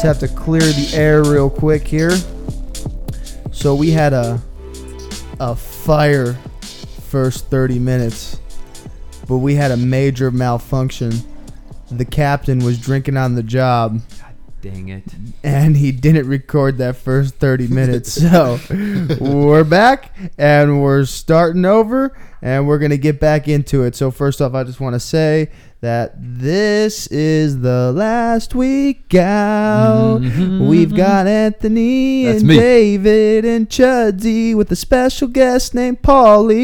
just have to clear the air real quick here. So we had a a fire first 30 minutes, but we had a major malfunction. The captain was drinking on the job God Dang it. and he didn't record that first 30 minutes. So we're back and we're starting over and we're going to get back into it. So, first off, I just want to say that this is the last week out. We've got Anthony That's and me. David and Chudsy with a special guest named Paulie.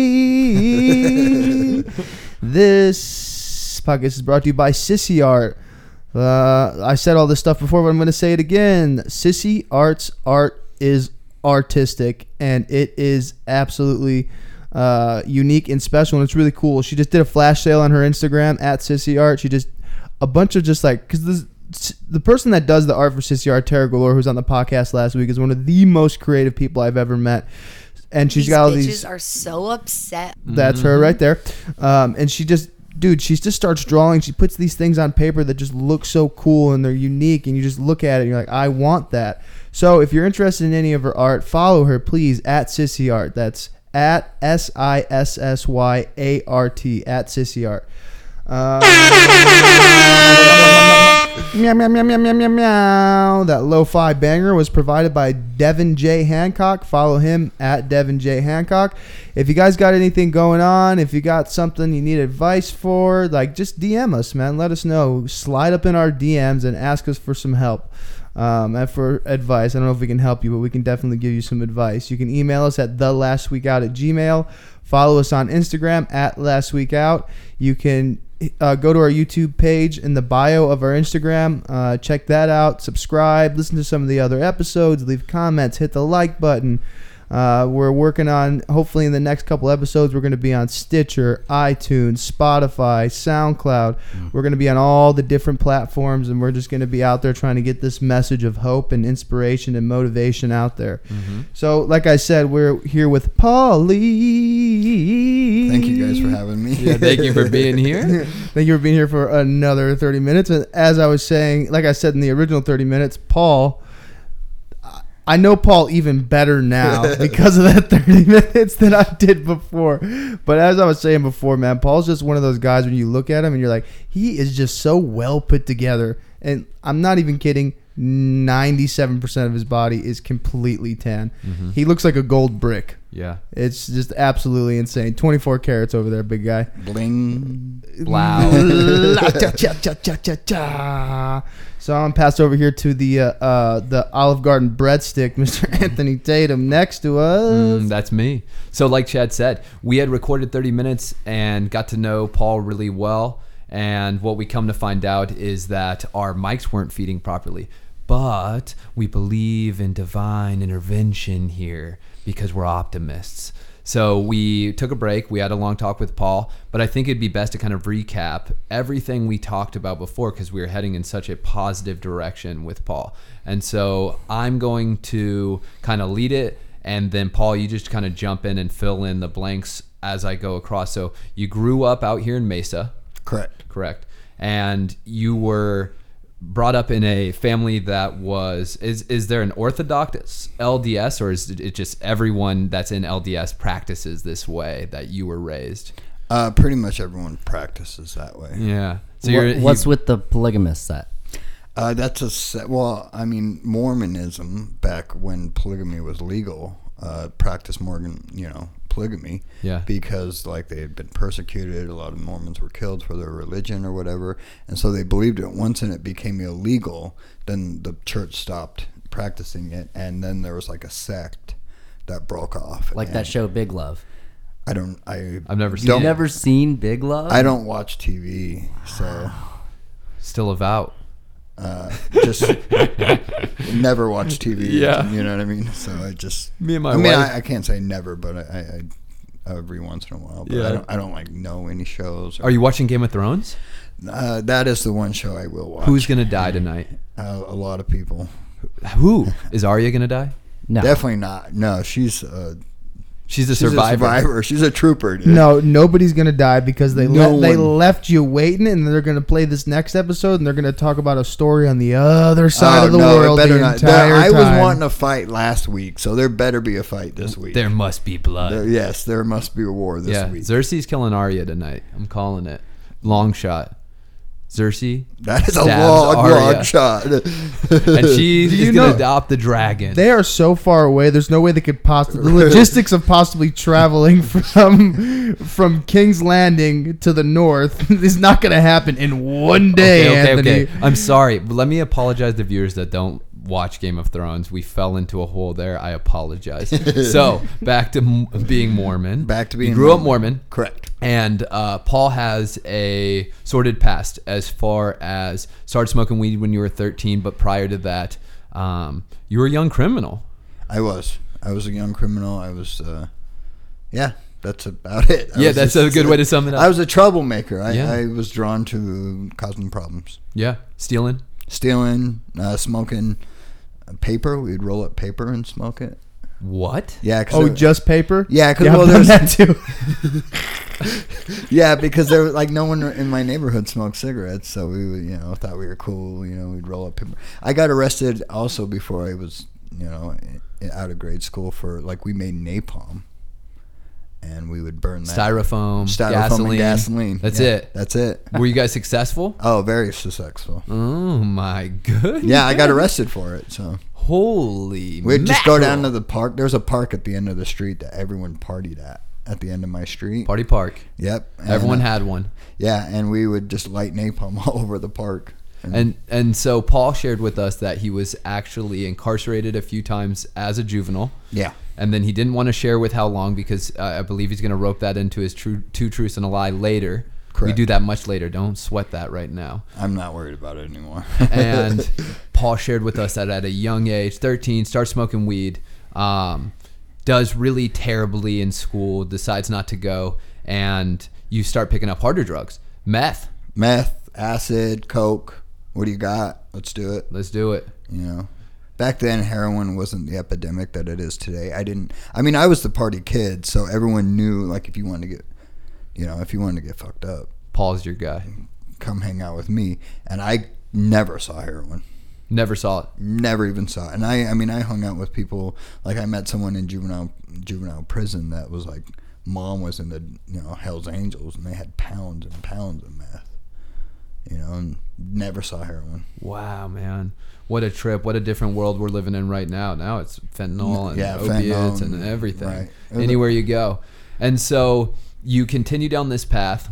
this podcast is brought to you by Sissy Art. Uh, I said all this stuff before, but I'm going to say it again. Sissy Art's art is artistic, and it is absolutely uh, unique and special, and it's really cool. She just did a flash sale on her Instagram at Sissy Art. She just a bunch of just like because the the person that does the art for Sissy Art, Tara Galore, who's on the podcast last week, is one of the most creative people I've ever met. And she's these got all these are so upset. that's her right there. Um, and she just, dude, she just starts drawing. She puts these things on paper that just look so cool and they're unique. And you just look at it and you're like, I want that. So if you're interested in any of her art, follow her, please, at Sissy Art. That's at S I S S Y A R T, at Sissy Art. Uh, meow, meow, meow, meow, meow, meow, meow. That lo-fi banger was provided by Devin J. Hancock. Follow him at Devin J. Hancock. If you guys got anything going on, if you got something you need advice for, like just DM us, man. Let us know. Slide up in our DMs and ask us for some help. Um, for advice, I don't know if we can help you, but we can definitely give you some advice. You can email us at the last week out at Gmail. Follow us on Instagram at last week out. You can uh, go to our YouTube page in the bio of our Instagram. Uh, check that out. Subscribe. Listen to some of the other episodes. Leave comments. Hit the like button. Uh, we're working on, hopefully, in the next couple episodes, we're going to be on Stitcher, iTunes, Spotify, SoundCloud. We're going to be on all the different platforms, and we're just going to be out there trying to get this message of hope and inspiration and motivation out there. So, like I said, we're here with Paulie. Thank you guys for having me. Yeah, thank you for being here. Thank you for being here for another 30 minutes. And as I was saying, like I said in the original 30 minutes, Paul, I- know Paul even better now because of that 30 minutes than I did before. But as I was saying before, man, Paul's just one of those guys when you look at him and you're like, he is just so well put together. And I'm not even kidding. 97% of his body is completely tan. Mm-hmm. He looks like a gold brick. Yeah. It's just absolutely insane. 24 carats over there, big guy. Bling. Wow. So I'm passed over here to the uh, uh, the Olive Garden breadstick, Mr. Anthony Tatum, next to us. Mm, that's me. So, like Chad said, we had recorded 30 minutes and got to know Paul really well. And what we come to find out is that our mics weren't feeding properly. But we believe in divine intervention here because we're optimists. So we took a break. We had a long talk with Paul, but I think it'd be best to kind of recap everything we talked about before because we were heading in such a positive direction with Paul. And so I'm going to kind of lead it, and then Paul, you just kind of jump in and fill in the blanks as I go across. So you grew up out here in Mesa, Correct. correct? And you were brought up in a family that was is is there an orthodox LDS or is it just everyone that's in LDS practices this way that you were raised? Uh, pretty much everyone practices that way. Yeah. So What- you're what's you- with the polygamous set? Uh, that's a set. Well, I mean, Mormonism back when polygamy was legal, uh, practiced Morgan, you know, polygamy. Yeah. Because like they had been persecuted, a lot of Mormons were killed for their religion or whatever, and so they believed it. Once and it became illegal, then the church stopped practicing it, and then there was like a sect that broke off. Like that show Big Love. I don't. I. I've never seen don't- it. Never seen Big Love? I don't watch TV, so stillavout. Uh, just never watch TV. Yeah. you know what I mean. So I just Me and my I mean, wife- I, I can't say never, but I, I, I every once in a while. But Yeah. I don't. I don't like know any shows. Are you watching Game of Thrones? Uh, that is the one show I will watch. Who's gonna die tonight? uh, a lot of people? Who is Arya gonna die? No. Definitely not. No, she's uh, She's a She's survivor. a survivor. She's a trooper, dude. No, nobody's gonna die because they No le- they one. left you waiting, and they're gonna play this next episode, and they're gonna talk about a story on the other side Oh, of the no, it world better the not. entire There- I time. was wanting a fight last week, so there better be a fight this week. There must be blood. There- yes, there must be a war this yeah, week. Cersei's killing Arya tonight. I'm calling it. Long shot. Cersei. that is a stabs long, Arya. long shot. And she Do is you gonna adopt the dragon. They are so far away. There's no way they could possibly the logistics of possibly traveling from from King's Landing to the north is not going to happen in one day, okay, okay, Anthony. okay. I'm sorry, but let me apologize to viewers that don't watch Game of Thrones. We fell into a hole there. I apologize. so back to m- being Mormon. Back to You being grew up Mormon. Mormon. Correct. And uh, Paul has a sordid past as far as started smoking weed when you were 13, but prior to that, um, you were a young criminal. I was. I was a young criminal. I was. Uh, yeah, that's about it. I Yeah, that's a good way to sum it up. I was a troublemaker. I, Yeah. I was drawn to causing problems, Yeah, stealing. stealing, uh, smoking paper. We'd roll up paper and smoke it. What? Yeah. 'cause Oh, there- just paper? Yeah, 'cause, yeah, well, I've there's- that too. yeah, because there was like no one in my neighborhood smoked cigarettes, so we would, you know thought we were cool. You know, we'd roll up paper. I got arrested also before I was you know out of grade school for like we made napalm, and we would burn that Styrofoam, styrofoam gasoline. and gasoline. That's Yeah, it. That's it. Were you guys successful? Oh, very successful. Oh my goodness. Yeah, I got arrested for it. So Holy. we'd just go down to the park. There's a park at the end of the street that everyone partied at. At the end of my street. party park. Yep. and, Everyone uh, had one. Yeah, and we would just light napalm all over the park. And and so Paul shared with us that he was actually incarcerated a few times as a juvenile. yeah. And then he didn't want to share with how long because uh, I believe he's going to rope that into his true two truths and a lie later. We do that much later. Don't sweat that right now. I'm not worried about it anymore. and Paul shared with us that at a young age, 13, starts smoking weed, um, does really terribly in school, decides not to go, and you start picking up harder drugs, meth. meth, acid, coke. What do you got? Let's do it. Let's do it. You know, back then heroin wasn't the epidemic that it is today. I didn't. I mean, I was the party kid, so everyone knew. Like, if you wanted to get, you know, if you wanted to get fucked up, Paul's your guy. come hang out with me. And I never saw heroin. Never saw it. Never even saw it. And I, I mean, I hung out with people. Like, I met someone in juvenile juvenile prison that was like, mom was in the you know Hell's Angels, and they had pounds and pounds of meth. You know, and never saw heroin. Wow, man. What a trip. What a different world we're living in right now. Now it's fentanyl and Yeah, opiates fentanyl and everything. right. Anywhere you go. And so you continue down this path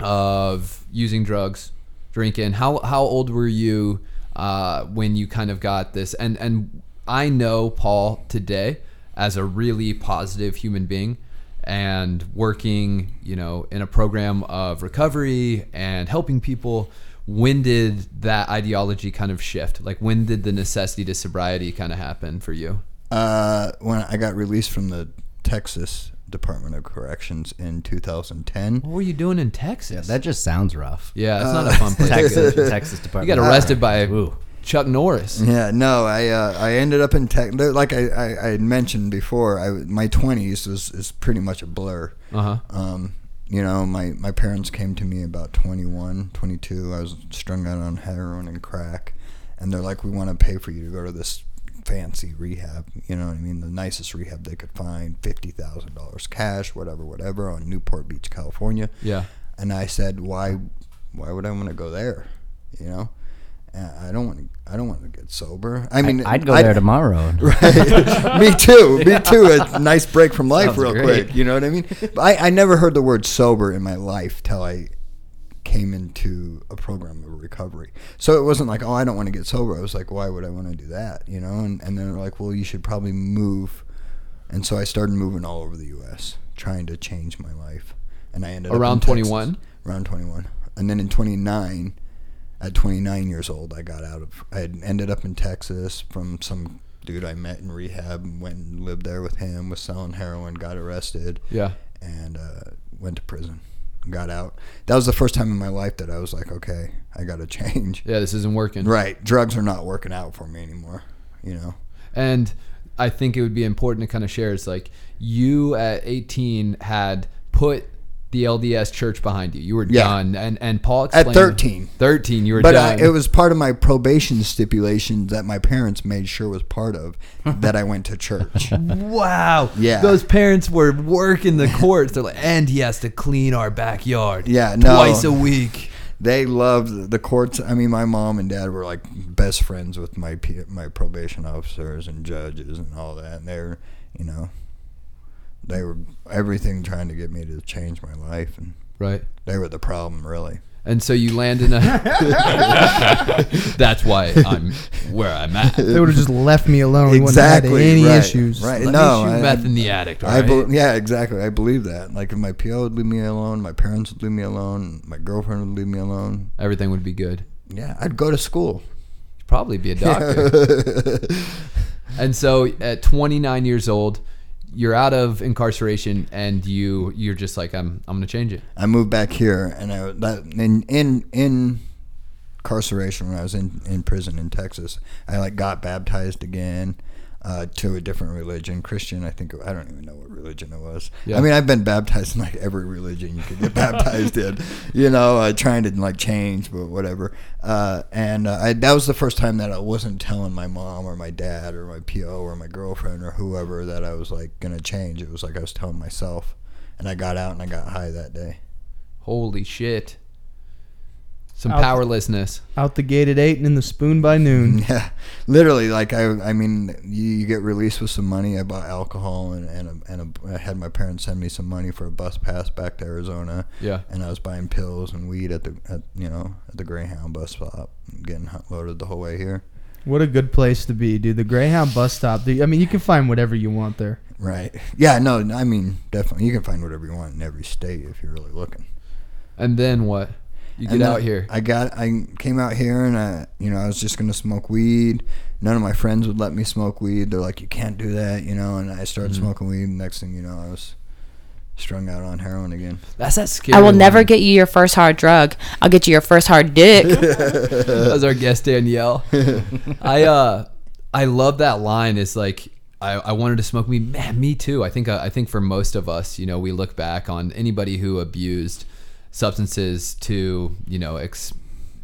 of using drugs, drinking. How how old were you uh, when you kind of got this? And and I know Paul today as a really positive human being and working, you know, in a program of recovery and helping people. When did that ideology kind of shift? Like when did the necessity to sobriety kind of happen for you? Uh, when I got released from the Texas Department of Corrections in 2010. What were you doing in Texas? That just sounds rough. yeah, it's not a fun place. Texas, to go. Texas You got arrested by Ooh. Chuck Norris. Yeah, no, I uh, I ended up in tech. Like I, I, I had mentioned before, I my 20s was is pretty much a blur. Uh huh. Um, you know, my, my parents came to me about 21, 22. I was strung out on heroin and crack, and they're like, "We want to pay for you to go to this fancy rehab." You know what I mean? The nicest rehab they could find, fifty thousand dollars cash, whatever, whatever, on Newport Beach, California. Yeah. And I said, "Why, why would I want to go there?" You know, I don't want to. I don't want to get sober. I mean, I'd go there tomorrow. Right. me too. Me too. A nice break from life, Sounds real great. quick. You know what I mean? But I, I never heard the word sober in my life till I came into a program of recovery. So it wasn't like, oh, I don't want to get sober. I was like, why would I want to do that? You know? And, and they're like, well, you should probably move. And so I started moving all over the U.S. trying to change my life. And I ended up Around 21? Around 21. And then in 29, at 29 years old, I got out of. I had ended up in Texas from some dude I met in rehab. Went and lived there with him. Was selling heroin. Got arrested Yeah. and uh, went to prison. Got out. That was the first time in my life that I was like, okay, I got to change. Yeah. This isn't working. Right, drugs are not working out for me anymore. You know. And I think it would be important to kind of share It's like you at 18 had put the LDS church behind you. You were Yeah. done, and and Paul At explained 13. 13, you were But I, done. it was part of my probation stipulation that my parents made sure was part of that I went to church. wow. Yeah. Those parents were working the courts. They're like, and he has to clean our backyard. Yeah, no. Twice a week. they loved the courts. I mean, my mom and dad were like best friends with my my probation officers and judges and all that. And they're, you know, they were everything trying to get me to change my life, and Right. they were the problem, really. And so you land in a. That's why I'm where I'm at. They would have just left me alone. We wouldn't have had Exactly, any right, issues. right. Let No, me shoot I- meth in the attic. I Right? yeah, exactly. I believe that. Like if my PO would leave me alone, my parents would leave me alone, my girlfriend would leave me alone. Everything would be good. Yeah, I'd go to school. You'd probably be a doctor. And so at 29 years old, you're out of incarceration and you you're just like I'm I'm to change it. I moved back here, and I that in in in incarceration when I was in in prison in Texas, I like got baptized again. Uh, to a different religion, Christian. I think I don't even know what religion it was. Yeah. I mean, I've been baptized in like every religion you could get baptized in. You know, uh, trying to like change, but whatever. Uh, and uh, I, that was the first time that I wasn't telling my mom or my dad or my PO or my girlfriend or whoever that I was like gonna change. It was like I was telling myself. And I got out and I got high that day. Holy shit. Some Out- powerlessness. Out the gate at eight and in the spoon by noon. Yeah, literally. Like I, I mean, you, you get released with some money. I bought alcohol and and a, and a, I had my parents send me some money for a bus pass back to Arizona. Yeah. And I was buying pills and weed at the at you know at the Greyhound bus stop, getting loaded the whole way here. What a good place to be, dude. The Greyhound bus stop. The- I mean, you can find whatever you want there. Right. Yeah. No. I mean, definitely, you can find whatever you want in every state if you're really looking. And then what? You get out here. I got I came out here and I you know I was just gonna smoke weed. None of my friends would let me smoke weed. They're like, you can't do that, you know. And I started Mhm. smoking weed. And next thing you know, I was strung out on heroin again. That's that scary. I will never get you your first hard drug. I'll get you your first hard dick. That was our guest Danielle. I uh I love that line. Is like I, I wanted to smoke weed. Man, me too. I think uh, I think for most of us, you know, we look back on anybody who abused substances to you know ex,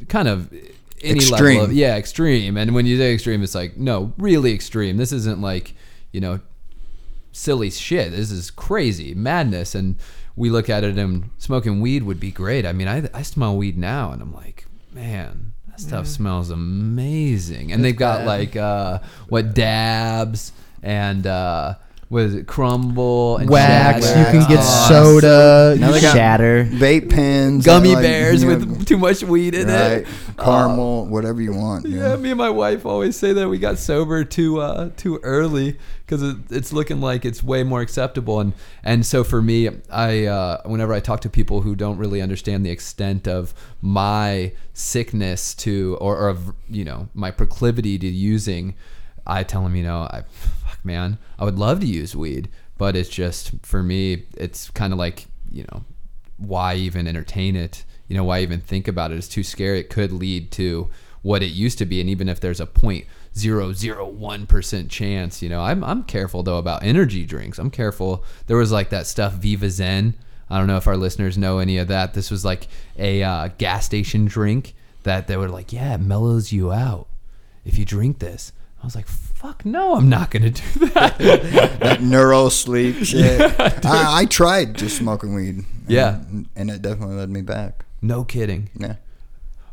kind of any Extreme. level of yeah extreme. And when you say extreme, it's like no, really extreme. This isn't like you know silly shit. This is crazy madness. And we look at it and smoking weed would be great. I mean, I, I smell weed now and I'm like, man, that stuff smells amazing. And they've got like, uh, what dabs and, uh, what is it, crumble and Wax. shatter. You can get Oh, soda. Now they got Shatter. vape pens, Gummy like, bears you know, with too much weed in right, it. caramel, whatever you want. you Yeah, know. me and my wife always say that we got sober too uh, too early because it, it's looking like it's way more acceptable. And and so for me, I uh, whenever I talk to people who don't really understand the extent of my sickness to or, or of you know my proclivity to using, I tell them you know I fuck man I would love to use weed, but it's just for me it's kind of like you know why even entertain it? You know, why even think about it? It's too scary. It could lead to what it used to be. And even if there's a point zero zero one percent chance, you know, I'm I'm careful though about energy drinks. I'm careful. There was like that stuff Viva Zen. I don't know if our listeners know any of that. This was like a uh, gas station drink that they were like, yeah, it mellows you out if you drink this. I was like, fuck no, I'm not gonna do that. that neuro sleep shit. I, I tried just smoking weed. and- Yeah. and it definitely led me back. no kidding. Yeah.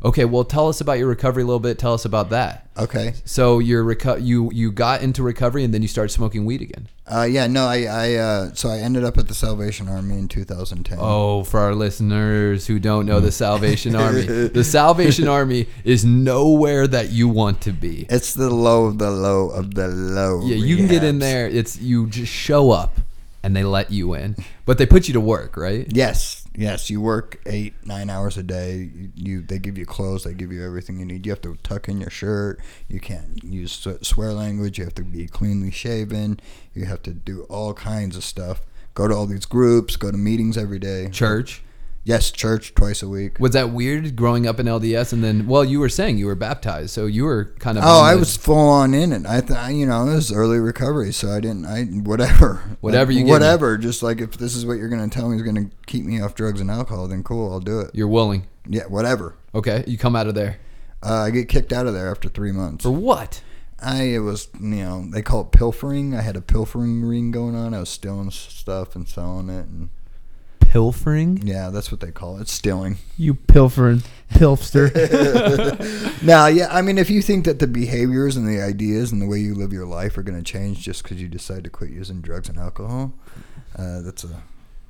Okay, well, tell us about your recovery a little bit. Tell us about that. Okay. So you're reco- you you got into recovery and then you started smoking weed again. Uh, yeah. No. I. I. Uh, so I ended up at the Salvation Army in 2010. Oh, for our listeners who don't know the Salvation Army, the Salvation Army is nowhere that you want to be. It's the low of the low of the low. Yeah, you can get in there. It's you just show up and they let you in, but they put you to work, right? Yes, yes. You work eight, nine hours a day. You, you they give you clothes. They give you everything you need. You have to tuck in your shirt. You can't use swear language. You have to be cleanly shaven. You have to do all kinds of stuff. Go to all these groups. Go to meetings every day. Church. Yes, church twice a week. Was that weird growing up in LDS and then? Well, you were saying you were baptized, so you were kind of. Oh, I was full on in it. I thought, you know, it was early recovery, so I didn't. I whatever, Whatever Like, you give me. whatever. Just like if this is what you're going to tell me is going to keep me off drugs and alcohol, then cool, I'll do it. You're willing. Yeah, whatever. Okay, you come out of there Uh, I get kicked out of there after three months. for what? I it was you know they call it pilfering. I had a pilfering ring going on. I was stealing stuff and selling it, and Pilfering. yeah, that's what they call it. Stealing. You pilfering pilfster. Now, yeah, I mean, if you think that the behaviors and the ideas and the way you live your life are going to change just because you decide to quit using drugs and alcohol, uh, that's a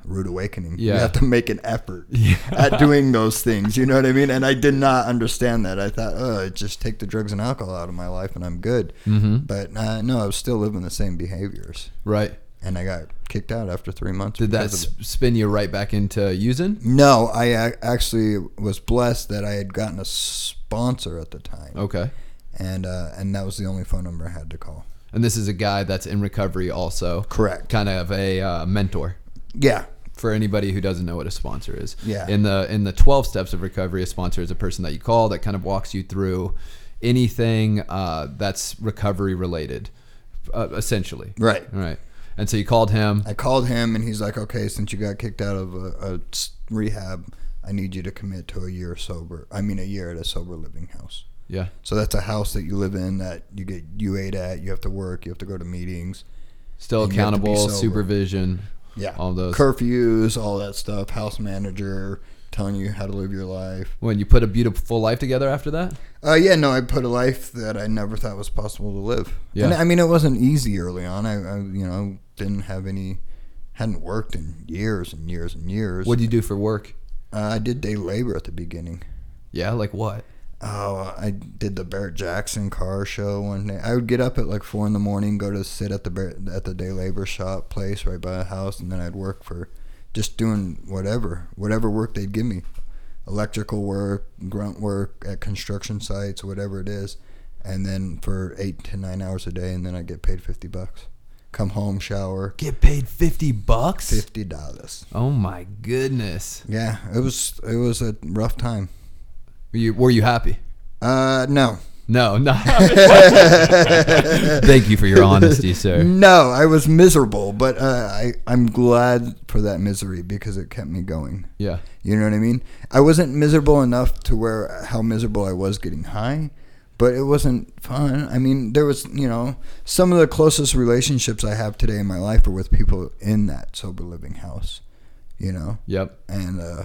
rude awakening. Yeah. You have to make an effort at doing those things. You know what I mean? And I did not understand that. I thought, oh, just take the drugs and alcohol out of my life and I'm good. Mm-hmm. But uh, no, I was still living the same behaviors. Right. And I got kicked out after three months. Did that because of it. s- spin you right back into using? No, I actually was blessed that I had gotten a sponsor at the time. Okay. And, uh, and that was the only phone number I had to call. And this is a guy that's in recovery, also. Correct. Kind of a uh, mentor. Yeah. for anybody who doesn't know what a sponsor is. Yeah. In the in the 12 steps of recovery, a sponsor is a person that you call that kind of walks you through anything uh, that's recovery related, uh, essentially. Right. Right. And so you called him. I called him and he's like, okay, since you got kicked out of a rehab, I need you to commit to a year sober. I mean, a year at a sober living house. Yeah. So that's a house that you live in that you get UA'd at. You have to work. You have to go to meetings. Still And you have to be accountable, supervision. Yeah. All those. Curfews, all that stuff. House manager telling you how to live your life. when you put a beautiful life together after that. Uh, yeah, no, I put a life that I never thought was possible to live. Yeah. And, I mean, it wasn't easy early on. I, I, you know, didn't have any, hadn't worked in years and years and years. What do you do for work? Uh, I did day labor at the beginning. Yeah, like what? Oh, I did the Barrett Jackson car show one day. I would get up at like four in the morning, go to sit at the Barrett, at the day labor shop place right by the house, and then I'd work for just doing whatever, whatever work they'd give me, electrical work, grunt work at construction sites, whatever it is, and then for eight to nine hours a day, and then I get paid fifty bucks. Come home, shower, Get paid 50 bucks? fifty dollars. Oh my goodness. Yeah, it was it was a rough time. Were you, were you happy? Uh, no. No, no. Thank you for your honesty, sir. No, I was miserable, but uh, I I'm glad for that misery because it kept me going. Yeah. You know what I mean? I wasn't miserable enough to where how miserable I was getting high, but it wasn't fun. I mean, there was you know some of the closest relationships I have today in my life are with people in that sober living house. You know, Yep. and uh,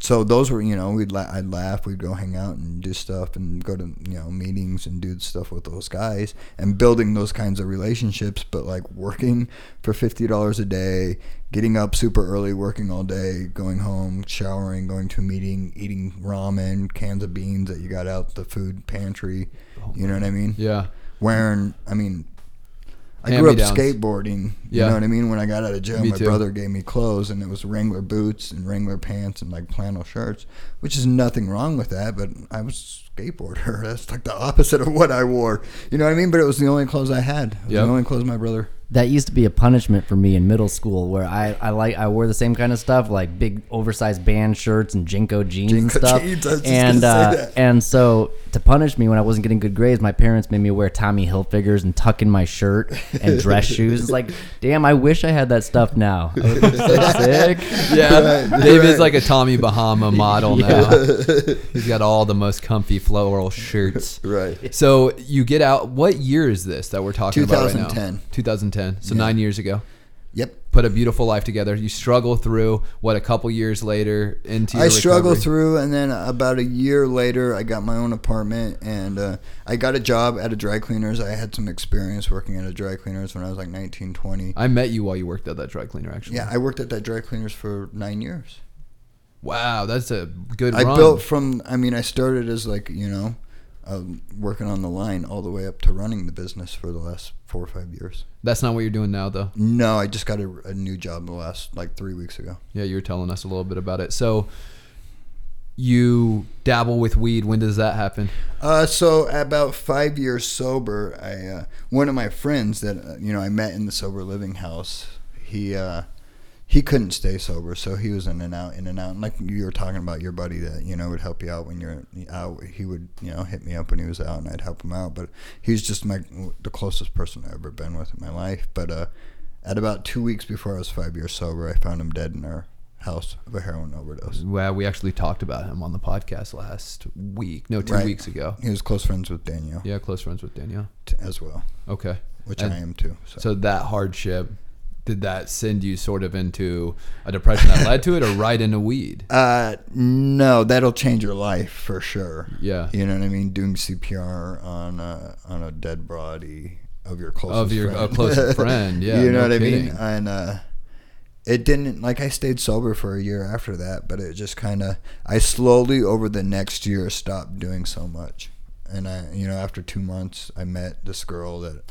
so those were you know we'd la- I'd laugh we'd go hang out and do stuff and go to you know meetings and do stuff with those guys and building those kinds of relationships but like working for fifty dollars a day getting up super early working all day going home showering going to a meeting eating ramen cans of beans that you got out the food pantry oh, you know what I mean Yeah. wearing I mean I grew up Hand-me-downs. skateboarding. You know what I mean? When I got out of jail, Me my too. brother gave me clothes and it was Wrangler boots and Wrangler pants and like flannel shirts, which is nothing wrong with that, but I was a skateboarder. That's like the opposite of what I wore. You know what I mean? But it was the only clothes I had. It was Yep. the only clothes my brother. That used to be a punishment for me in middle school, where I, I like I wore the same kind of stuff, like big oversized band shirts and JNCO jeans and stuff. jeans, I was just and gonna say uh, that. and so to punish me when I wasn't getting good grades, my parents made me wear Tommy Hilfigers and tuck in my shirt and dress shoes. It's like, damn, I wish I had that stuff now. I would look so sick. Yeah. Right, Dave is right. like a Tommy Bahama model now. He's got all the most comfy floral shirts. Right. So you get out. What year is this that we're talking about right now? 2010. 2010. So Yeah. nine years ago. Yep. Put a beautiful life together. You struggle through what a couple years later into your I struggled recovery. through, and then about a year later, I got my own apartment, and uh, I got a job at a dry cleaners. I had some experience working at a dry cleaners when I was like 19, 20. I met you while you worked at that dry cleaner. Actually. Yeah, I worked at that dry cleaners for nine years. Wow, that's a good I run. built from. I mean, I started as like you know, um, working on the line all the way up to running the business for the last four or five years. That's not what you're doing now, though. No, I just got a, a new job the last like three weeks ago. Yeah, you were telling us a little bit about it. So you dabble with weed. When does that happen? Uh, so about five years sober, I uh, one of my friends that uh, you know I met in the sober living house. He uh, he couldn't stay sober, so he was in and out, in and out. And like you were talking about your buddy that you know would help you out when you're out. He would you know hit me up when he was out, and I'd help him out. But he was just my the closest person I've ever been with in my life. But uh, at about two weeks before I was five years sober, I found him dead in our house of a heroin overdose. Well, we actually talked about him on the podcast last week. No, two Right. weeks ago. He was close friends with Danielle Yeah, close friends with Danielle. t- as well, Okay. which And- I am too. So. So that hardship, did that send you sort of into a depression that led to it, or right into weed? Uh, no, that'll change your life for sure. Yeah. You know what I mean? Doing CPR on a, on a dead body of your closest Of your friend. a closest friend, yeah. you know no what I mean? And uh, it didn't like I stayed sober for a year after that, but it just kind of I slowly over the next year stopped doing so much. And I, you know, after two months, I met this girl that,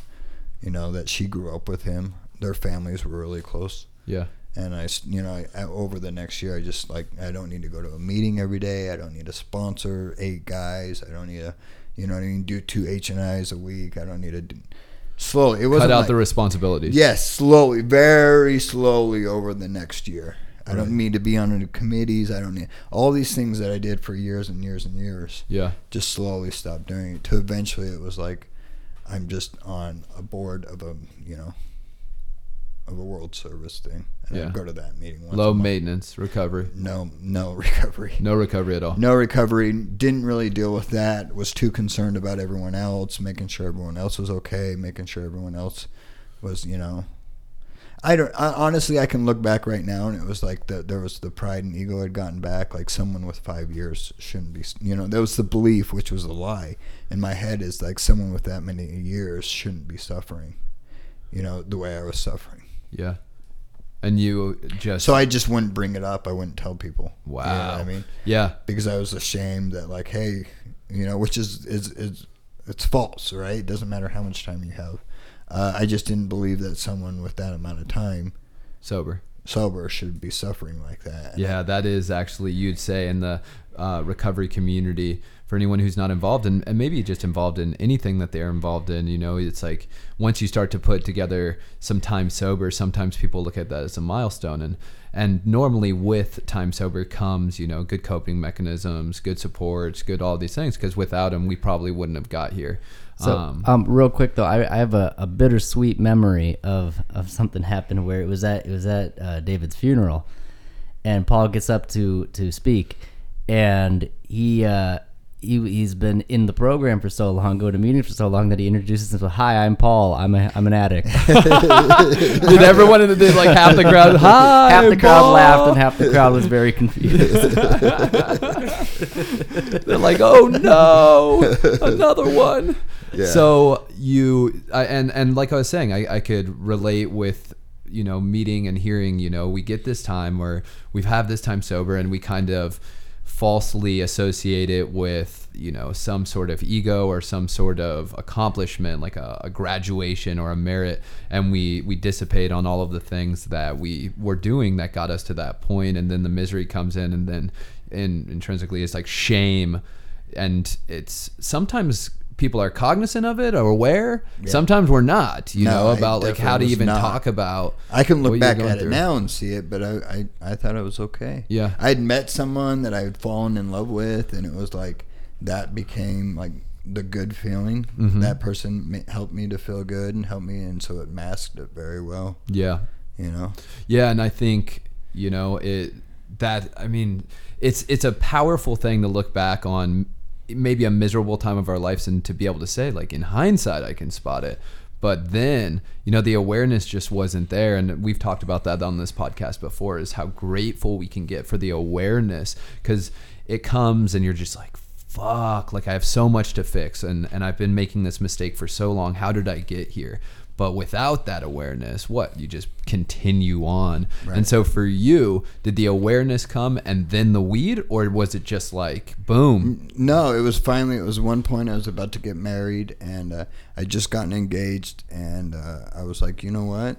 you know, that she grew up with him. Their families were really close Yeah. and I, you know, I, over the next year, I just like I don't need to go to a meeting every day. I don't need to sponsor eight guys. I don't need to, you know, I mean, do two H and I's a week. I don't need to. Do, slowly, it Cut wasn't out like- the responsibilities. Yes, slowly, very slowly over the next year. I Right. don't need to be on the committees. I don't need all these things that I did for years and years and years. Yeah. Just slowly stopped doing it. To eventually, it was like I'm just on a board of a you know of a World Service thing, and Yeah. I go to that meeting. Once Low maintenance recovery. No, no recovery. No recovery at all. No recovery. Didn't really deal with that. Was too concerned about everyone else, making sure everyone else was okay, making sure everyone else was, you know. I don't. I, honestly, I can look back right now, and it was like the, there was the pride and ego had gotten back. Like someone with five years shouldn't be. You know, that was the belief, which was a lie in my head. Is like someone with that many years shouldn't be suffering. You know, the way I was suffering. Yeah. And you just So I just wouldn't bring it up. I wouldn't tell people. You know what wow. I mean. yeah. because I was ashamed that like, hey, you know, which is is is it's false, right? It doesn't matter how much time you have. Uh, I just didn't believe that someone with that amount of time Sober. sober should be suffering like that. Yeah, that is actually you'd say in the uh, recovery community for anyone who's not involved and, and maybe just involved in anything that they're involved in. You know, it's like once you start to put together some time sober, sometimes people look at that as a milestone and. And normally, with time sober comes, you know, good coping mechanisms, good supports, good all these things. Because without them, we probably wouldn't have got here. So, um, um, real quick though, I, I have a, a bittersweet memory of, of something happened where it was at it was at uh, David's funeral, and Paul gets up to to speak, and he uh, he he's been in the program for so long, go to meetings for so long that he introduces himself. Hi, I'm Paul. I'm a I'm an addict. did everyone in the did like half the crowd? Hi, half the crowd Paul." laughed and half the crowd was very confused. They're like, oh no, another one. Yeah. So you I, and and like I was saying, I, I could relate with you know meeting and hearing. You know, we get this time where we've had this time sober, and we kind of falsely associate it with you know some sort of ego or some sort of accomplishment like a, a graduation or a merit. And we we dissipate on all of the things that we were doing that got us to that point. And then the misery comes in and then in intrinsically it's like shame. And it's sometimes people are cognizant of it or aware sometimes we're not you No, know about like how to even not. talk about I can look back at it now and see it, but I, I, I thought it was okay. Yeah. I had met someone that I had fallen in love with, and it was like that became like the good feeling. Mm-hmm. That person helped me to feel good and helped me, and so it masked it very well. yeah You know. Yeah, and I think you know it. That I mean, it's it's a powerful thing to look back on, maybe a miserable time of our lives, and to be able to say, like in hindsight, I can spot it. But then, you know, the awareness just wasn't there, and we've talked about that on this podcast before. Is how grateful we can get for the awareness because it comes, and you're just like, fuck like i have so much to fix and and i've been making this mistake for so long how did i get here but without that awareness what you just continue on and so for you did the awareness come and then the weed or was it just like boom No, it was finally. It was one point I was about to get married, and uh, I'd just gotten engaged, and uh, I was like, you know what?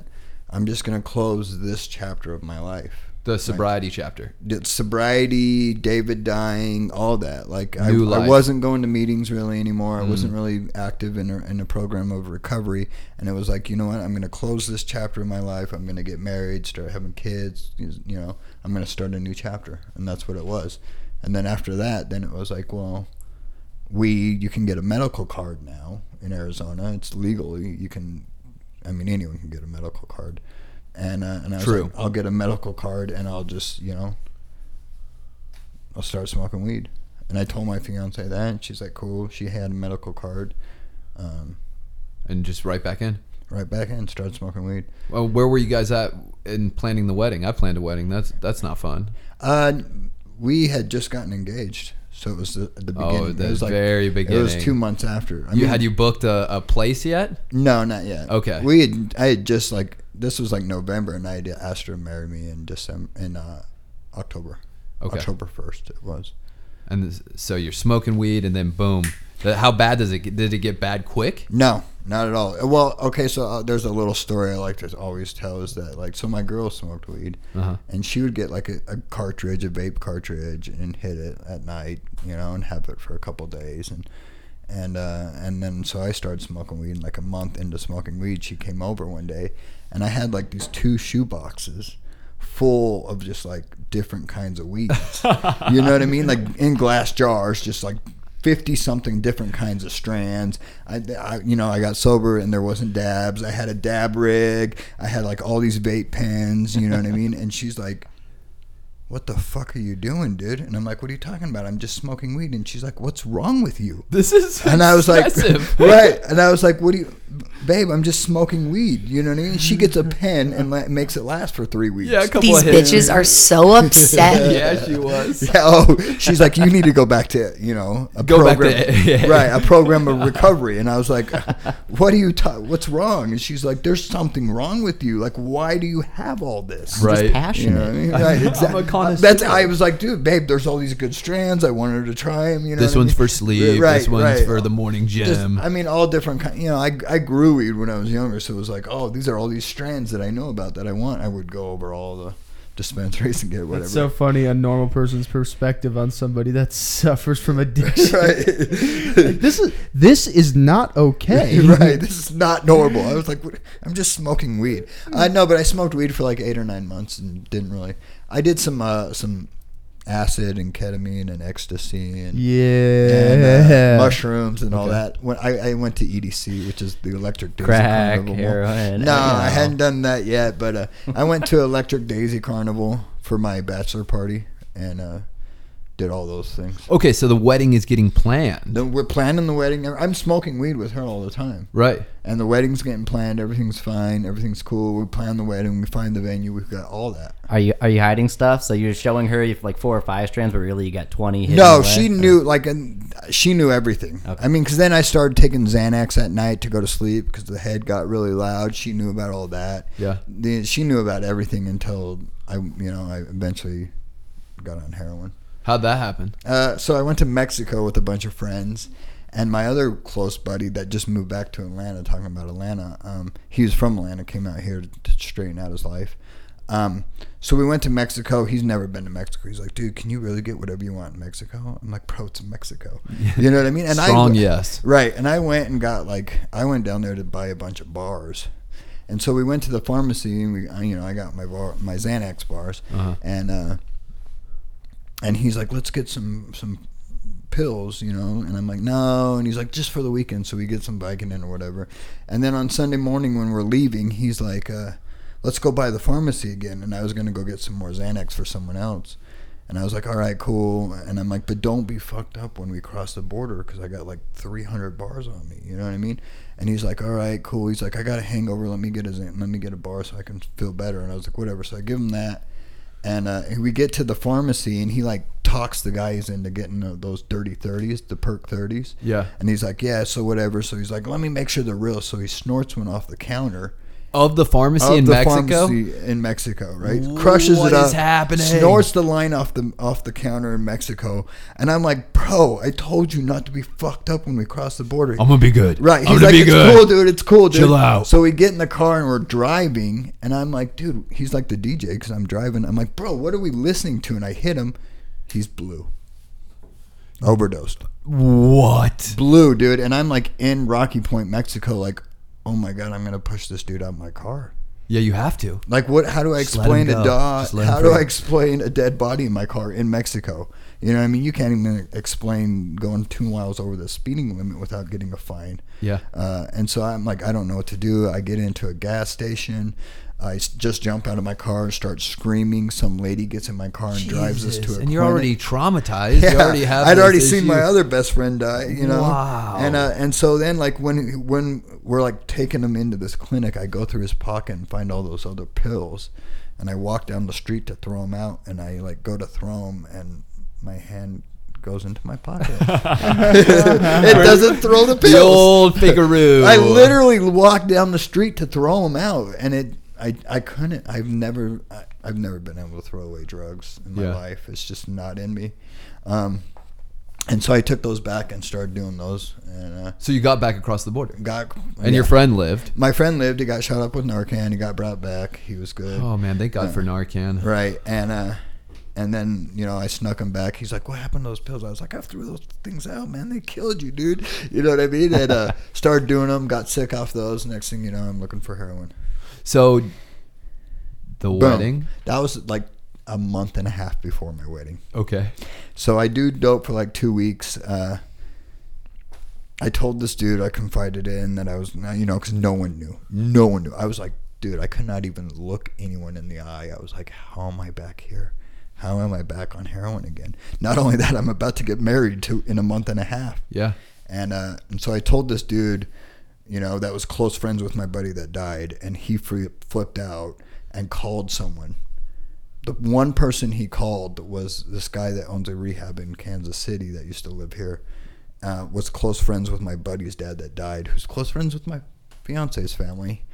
I'm just gonna close this chapter of my life. The sobriety chapter. did sobriety, David dying, all that. Like I, I wasn't going to meetings really anymore. I Mm. wasn't really active in a, in a program of recovery. And it was like, you know what? I'm going to close this chapter in my life. I'm going to get married, start having kids. You know, I'm going to start a new chapter, and that's what it was. And then after that, then it was like, well, we you can get a medical card now in Arizona. It's legal. You can, I mean, anyone can get a medical card. And uh, and I was True. like, I'll get a medical card, and I'll just you know, I'll start smoking weed. And I told my fiance that, and she's like, cool. She had a medical card. Um, And just right back in. right back in, started smoking weed. Well, where were you guys at in planning the wedding? I planned a wedding. That's that's not fun. Uh, we had just gotten engaged, so it was the, the beginning. Oh, the it was like, very It was two months after. I you had you booked a, a place yet? No, not yet. Okay. We had I had just like this was like November, and I had asked her to marry me in December in uh, October. Okay. October first it was. And this, so you're smoking weed, and then boom. How bad does it get? Did it get bad quick? No, not at all. Well, okay, so uh, there's a little story I like to always tell is that like so my girl smoked weed, Uh-huh. and she would get like a, a cartridge, a vape cartridge, and hit it at night, you know, and have it for a couple days, and and uh, and then so I started smoking weed. And like a month into smoking weed, she came over one day, and I had like these two shoe boxes full of just like different kinds of weeds. you know what I mean? Like in glass jars, just like. 50 something different kinds of strands. I, I, you know, I got sober and there wasn't dabs. I had a dab rig. I had like all these vape pens, you know what I mean? And she's like, what the fuck are you doing, dude? And I'm like, what are you talking about? I'm just smoking weed. And she's like, what's wrong with you? This is And I was like, right. And I was like, what do you, babe? I'm just smoking weed. You know what I mean? She gets a pen and la- makes it last for three weeks. yeah, a couple These of hits. bitches are so upset. Yeah, she was. Yeah, oh, she's like, you need to go back to, you know, a Go back program, to- yeah. right, a program of recovery. And I was like, what are you, ta- what's wrong? And she's like, there's something wrong with you. Like, why do you have all this? Right. Just You passionate. know what I mean? Right, exactly. connoisseur. That's I was like, dude, babe, there's all these good strands. I wanted to try them. You know, This what I one's mean? for sleep. Right, this one's right. for the morning Just, gym. I mean, all different kind. You know, I I grew weed when I was younger, so it was like, oh, these are all these strands that I know about that I want. I would go over all the dispensaries and get whatever. That's so funny. A normal person's perspective on somebody that suffers from addiction. right. Like, this is this is not okay. right. This is not normal. I was like, what? I'm just smoking weed. I know, but I smoked weed for like eight or nine months and didn't really. I did some uh, some acid and ketamine and ecstasy and, and Yeah. uh, mushrooms and all that. When I, I went to EDC, which is the Electric Daisy Crack, Carnival. heroin. No, you I hadn't done that yet, but uh, I went to Electric Daisy Carnival for my bachelor party and uh, did all those things. okay, so the wedding is getting planned. Then we're planning the wedding. I'm smoking weed with her all the time. Right. And the wedding's getting planned. Everything's fine. Everything's cool. We plan the wedding. We find the venue. We've got all that. Are you are you hiding stuff? So you're showing her if like four or five strands, but really you got twenty. No, away? she Or- knew. Like, and she knew everything. Okay. I mean, because then I started taking Xanax at night to go to sleep because the head got really loud. She knew about all that. Yeah. The, she knew about everything until I, you know, I eventually got on heroin. How'd that happen? Uh, so I went to Mexico with a bunch of friends, and my other close buddy that just moved back to Atlanta, talking about Atlanta. Um, he was from Atlanta, came out here to, to straighten out his life. Um, so we went to Mexico. He's never been to Mexico. He's like, dude, can you really get whatever you want in Mexico? I'm like, bro, it's Mexico. You know what I mean? And Strong I, yes. Right. And I went and got like I went down there to buy a bunch of bars. And so we went to the pharmacy and we you know, I got my bar my Xanax bars Uh-huh. and uh and he's like, "Let's get some some pills, you know." And I'm like, "No." And he's like, "Just for the weekend so we get some Vicodin or whatever." And then on Sunday morning when we're leaving, he's like, uh, "Let's go by the pharmacy again." And I was to go get some more Xanax for someone else. And I was like, all right, cool. And I'm like, but don't be fucked up when we cross the border because I got like 300 bars on me. You know what I mean? And he's like, all right, cool. He's like, I got a hangover. Let me get a let me get a bar so I can feel better. And I was like, whatever. So I give him that. And uh, we get to the pharmacy and he like talks the guys into getting those dirty 30s, the perk 30s. Yeah. And he's like, yeah, so whatever. So he's like, let me make sure they're real. So he snorts one off the counter of the pharmacy of in the Mexico. pharmacy in Mexico, right? Crushes What it up, is happening? snorts the line off the off the counter in Mexico, and I'm like, bro, I told you not to be fucked up when we cross the border. I'm gonna be good. Right. I'm He's gonna like, be it's good. cool, dude. It's cool, dude. Chill out. So we get in the car and we're driving, and I'm like, dude, he's like the DJ because I'm driving. I'm like, bro, what are we listening to? And I hit him. He's blue. Overdosed. What? Blue, dude. And I'm like in Rocky Point, Mexico, like, oh my God, I'm going to push this dude out of my car. Yeah, you have to. Like what? How do I Just explain a dog? Just let him How do. I explain a dead body in my car in Mexico? You know what I mean? You can't even explain going two miles over the speeding limit without getting a fine. Yeah. Uh, and so I'm like, I don't know what to do. I get into a gas station. I s- just jump out of my car and start screaming. Some lady gets in my car and drives us to Jesus. a and you're clinic. already traumatized. Yeah, You already have. I'd this already seen my other best friend die, you know. Wow. And uh, and so then like when when we're like taking him into this clinic, I go through his pocket and find all those other pills, and I walk down the street to throw them out, and I like go to throw them, and my hand goes into my pocket. it doesn't throw the pills. The old Figaro. I literally walked down the street to throw them out, and it. I, I couldn't. I've never. I, I've never been able to throw away drugs in my Yeah. life. It's just not in me. Um, and so I took those back and started doing those, and uh, So you got back across the border, got. and your friend lived. My friend lived. He got shot up with Narcan. He got brought back. He was good. Oh man, thank God Yeah. for Narcan. Right. And uh and then, you know, I snuck him back. He's like, What happened to those pills? I was like, I threw those things out, man. They killed you, dude. You know what I mean? And uh started doing them, got sick off those. Next thing you know, I'm looking for heroin. So the Boom. wedding. That was like a month and a half before my wedding. Okay. So I do dope for like two weeks. Uh I told this dude I confided in that I was, you know, because no one knew. No one knew. I was like, dude, I could not even look anyone in the eye. I was like, how am I back here? How am I back on heroin again? Not only that, I'm about to get married to in a month and a half. Yeah. And uh, and so I told this dude, you know, that was close friends with my buddy that died, and he flipped out and called someone. The one person he called was this guy that owns a rehab in Kansas City that used to live here. Uh, was close friends with my buddy's dad that died, who's close friends with my fiance's family,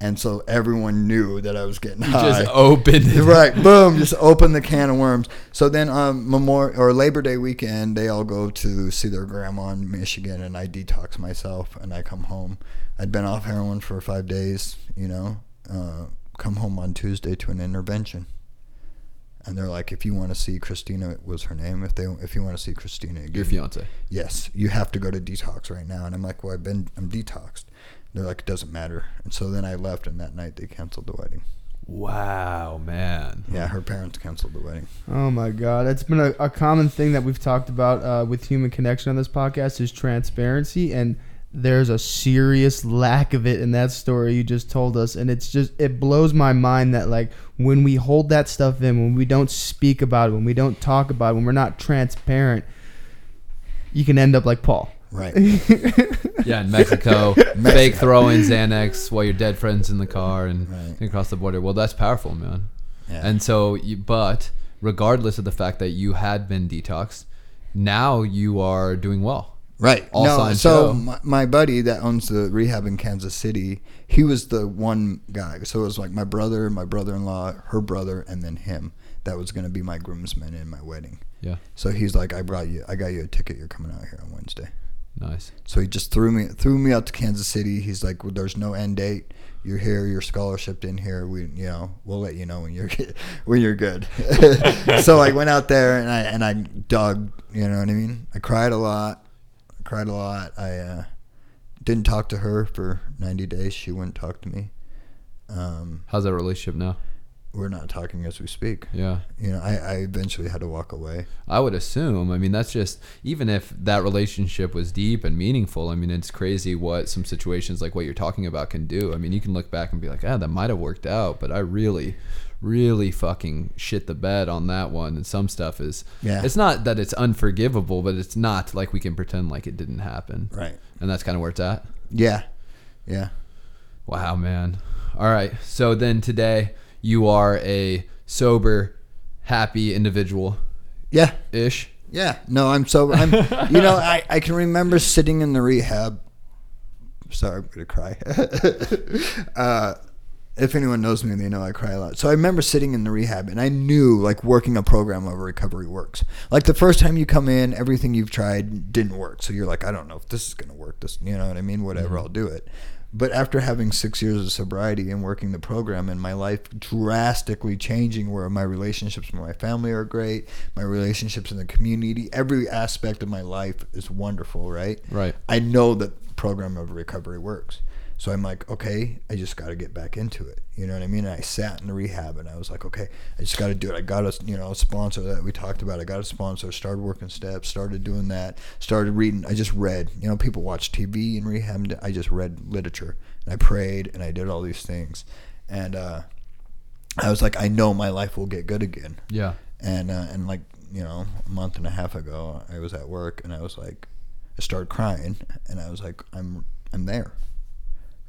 and so everyone knew that I was getting You high. just opened it. right, boom, just open the can of worms. So then, um, Memorial or Labor Day weekend, they all go to see their grandma in Michigan, and I detox myself, and I come home. I'd been off heroin for five days, you know. Uh, come home on Tuesday to an intervention, and they're like, "If you want to see Christina, was her name. If they, if you want to see Christina, Your fiance. yes, you have to go to detox right now." And I'm like, "Well, I've been, I'm detoxed." They're like, "It doesn't matter." And so then I left, and that night they canceled the wedding. Wow, man. Yeah, her parents canceled the wedding. Oh my god, it's been a, a common thing that we've talked about uh, with Human Connection on this podcast is transparency, and there's a serious lack of it in that story you just told us, and it's just it blows my mind that like when we hold that stuff in, when we don't speak about it, when we don't talk about it, when we're not transparent, you can end up like Paul. Right. Yeah, in Mexico, fake throwing Xanax while your dead friend's in the car and Right. across the border. Well, that's powerful, man. Yeah. And so, you, but regardless of the fact that you had been detoxed, now you are doing well. Right. All no, signs so my, my buddy that owns the rehab in Kansas City, he was the one guy. So it was like my brother, my brother-in-law, her brother, and then him. That was going to be my groomsmen in my wedding. Yeah, So he's like, I brought you, I got you a ticket. You're coming out here on Wednesday. Nice. So he just threw me threw me out to Kansas City. He's like, well, "There's no end date. You're here. You're scholarshiped in here. We, you know, we'll let you know when you're when you're good." so I went out there and I and I dug. You know what I mean? I cried a lot. I cried a lot. I uh, didn't talk to her for 90 days. She wouldn't talk to me. Um, How's that relationship now? We're not talking as we speak. Yeah. You know, I, I eventually had to walk away. I would assume. I mean, that's just even if that relationship was deep and meaningful. I mean, it's crazy what some situations like what you're talking about can do. I mean, you can look back and be like, "Ah, that might have worked out," but I really, really fucking shit the bed on that one. And some stuff is, Yeah. It's not that it's unforgivable, but it's not like we can pretend like it didn't happen. Right. And that's kind of where it's at. Yeah. Yeah. Wow, man. All right. So then today you are a sober, happy individual Yeah. ish. Yeah, no, I'm sober. I'm. you know, I I can remember sitting in the rehab. Sorry, I'm gonna cry. uh, if anyone knows me, they know I cry a lot. So I remember sitting in the rehab, and I knew like working a program of recovery works. Like the first time you come in, everything you've tried didn't work. So you're like, I don't know if this is gonna work. This, you know what I mean? Whatever, I'll do it. But after having six years of sobriety and working the program and my life drastically changing, where my relationships with my family are great, my relationships in the community, every aspect of my life is wonderful, right? Right. I know that program of recovery works. So I'm like, okay, I just got to get back into it. You know what I mean? And I sat in the rehab and I was like, okay, I just got to do it. I got a, you know, a sponsor that we talked about. I got a sponsor, started working steps, started doing that, started reading. I just read, you know, people watch TV in rehab. I just read literature and I prayed and I did all these things. And, uh, I was like, I know my life will get good again Yeah. and uh, and like you know a month and a half ago i was at work and i was like i started crying and i was like i'm i'm there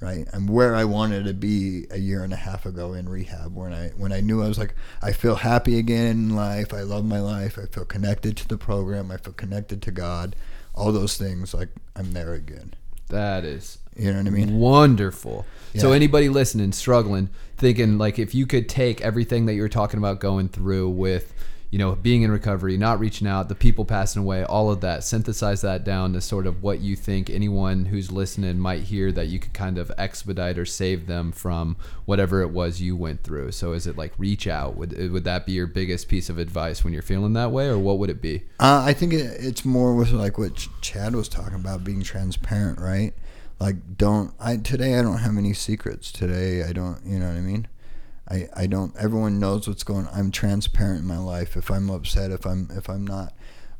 right? I'm where i wanted to be a year and a half ago in rehab when i when i knew i was like i feel happy again in life i love my life i feel connected to the program i feel connected to god all those things like i'm there again. That is you know what i mean? wonderful. So anybody listening, struggling, thinking like if you could take everything that you're talking about going through with, you know, being in recovery, not reaching out, the people passing away, all of that, synthesize that down to sort of what you think anyone who's listening might hear that you could kind of expedite or save them from whatever it was you went through. So is it like reach out? Would would that be your biggest piece of advice when you're feeling that way, or what would it be? Uh, I think it, it's more with like what Ch- Chad was talking about, being transparent, right? Like, don't I today? I don't have any secrets. Today, I don't. You know what I mean? I, I don't. Everyone knows what's going. on. I'm transparent in my life. If I'm upset, if I'm if I'm not,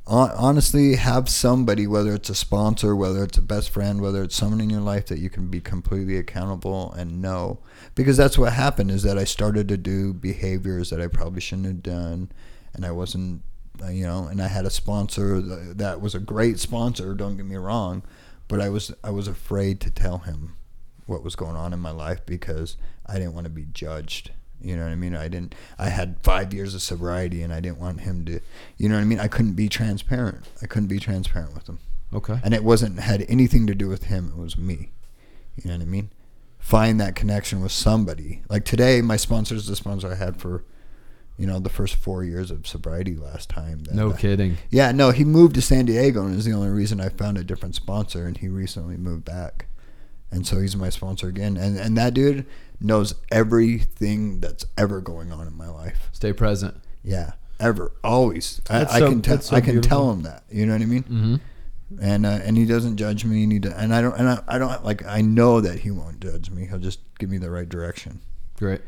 honestly, have somebody, whether it's a sponsor, whether it's a best friend, whether it's someone in your life that you can be completely accountable and know, because that's what happened. Is that I started to do behaviors that I probably shouldn't have done, and I wasn't uh, you know, and I had a sponsor that was a great sponsor. Don't get me wrong, but I was I was afraid to tell him what was going on in my life because I didn't want to be judged. You know what I mean? I didn't. I had five years of sobriety, and I didn't want him to. You know what I mean? I couldn't be transparent. I couldn't be transparent with him, Okay. and it wasn't had anything to do with him. It was me. You know what I mean? Find that connection with somebody. Like today, my sponsor is the sponsor I had for, you know, the first four years of sobriety last time. that No I- kidding. yeah, no, he moved to San Diego, and is the only reason I found a different sponsor. And he recently moved back, and so he's my sponsor again. And and that dude knows everything that's ever going on in my life. Stay present. Yeah, ever, always. I, That's I so- can tell. so I can beautiful. tell him that. You know what I mean? Mm-hmm. And uh, and he doesn't judge me, and he do, and I don't and I, I don't like I know that he won't judge me. He'll just give me the right direction. Great.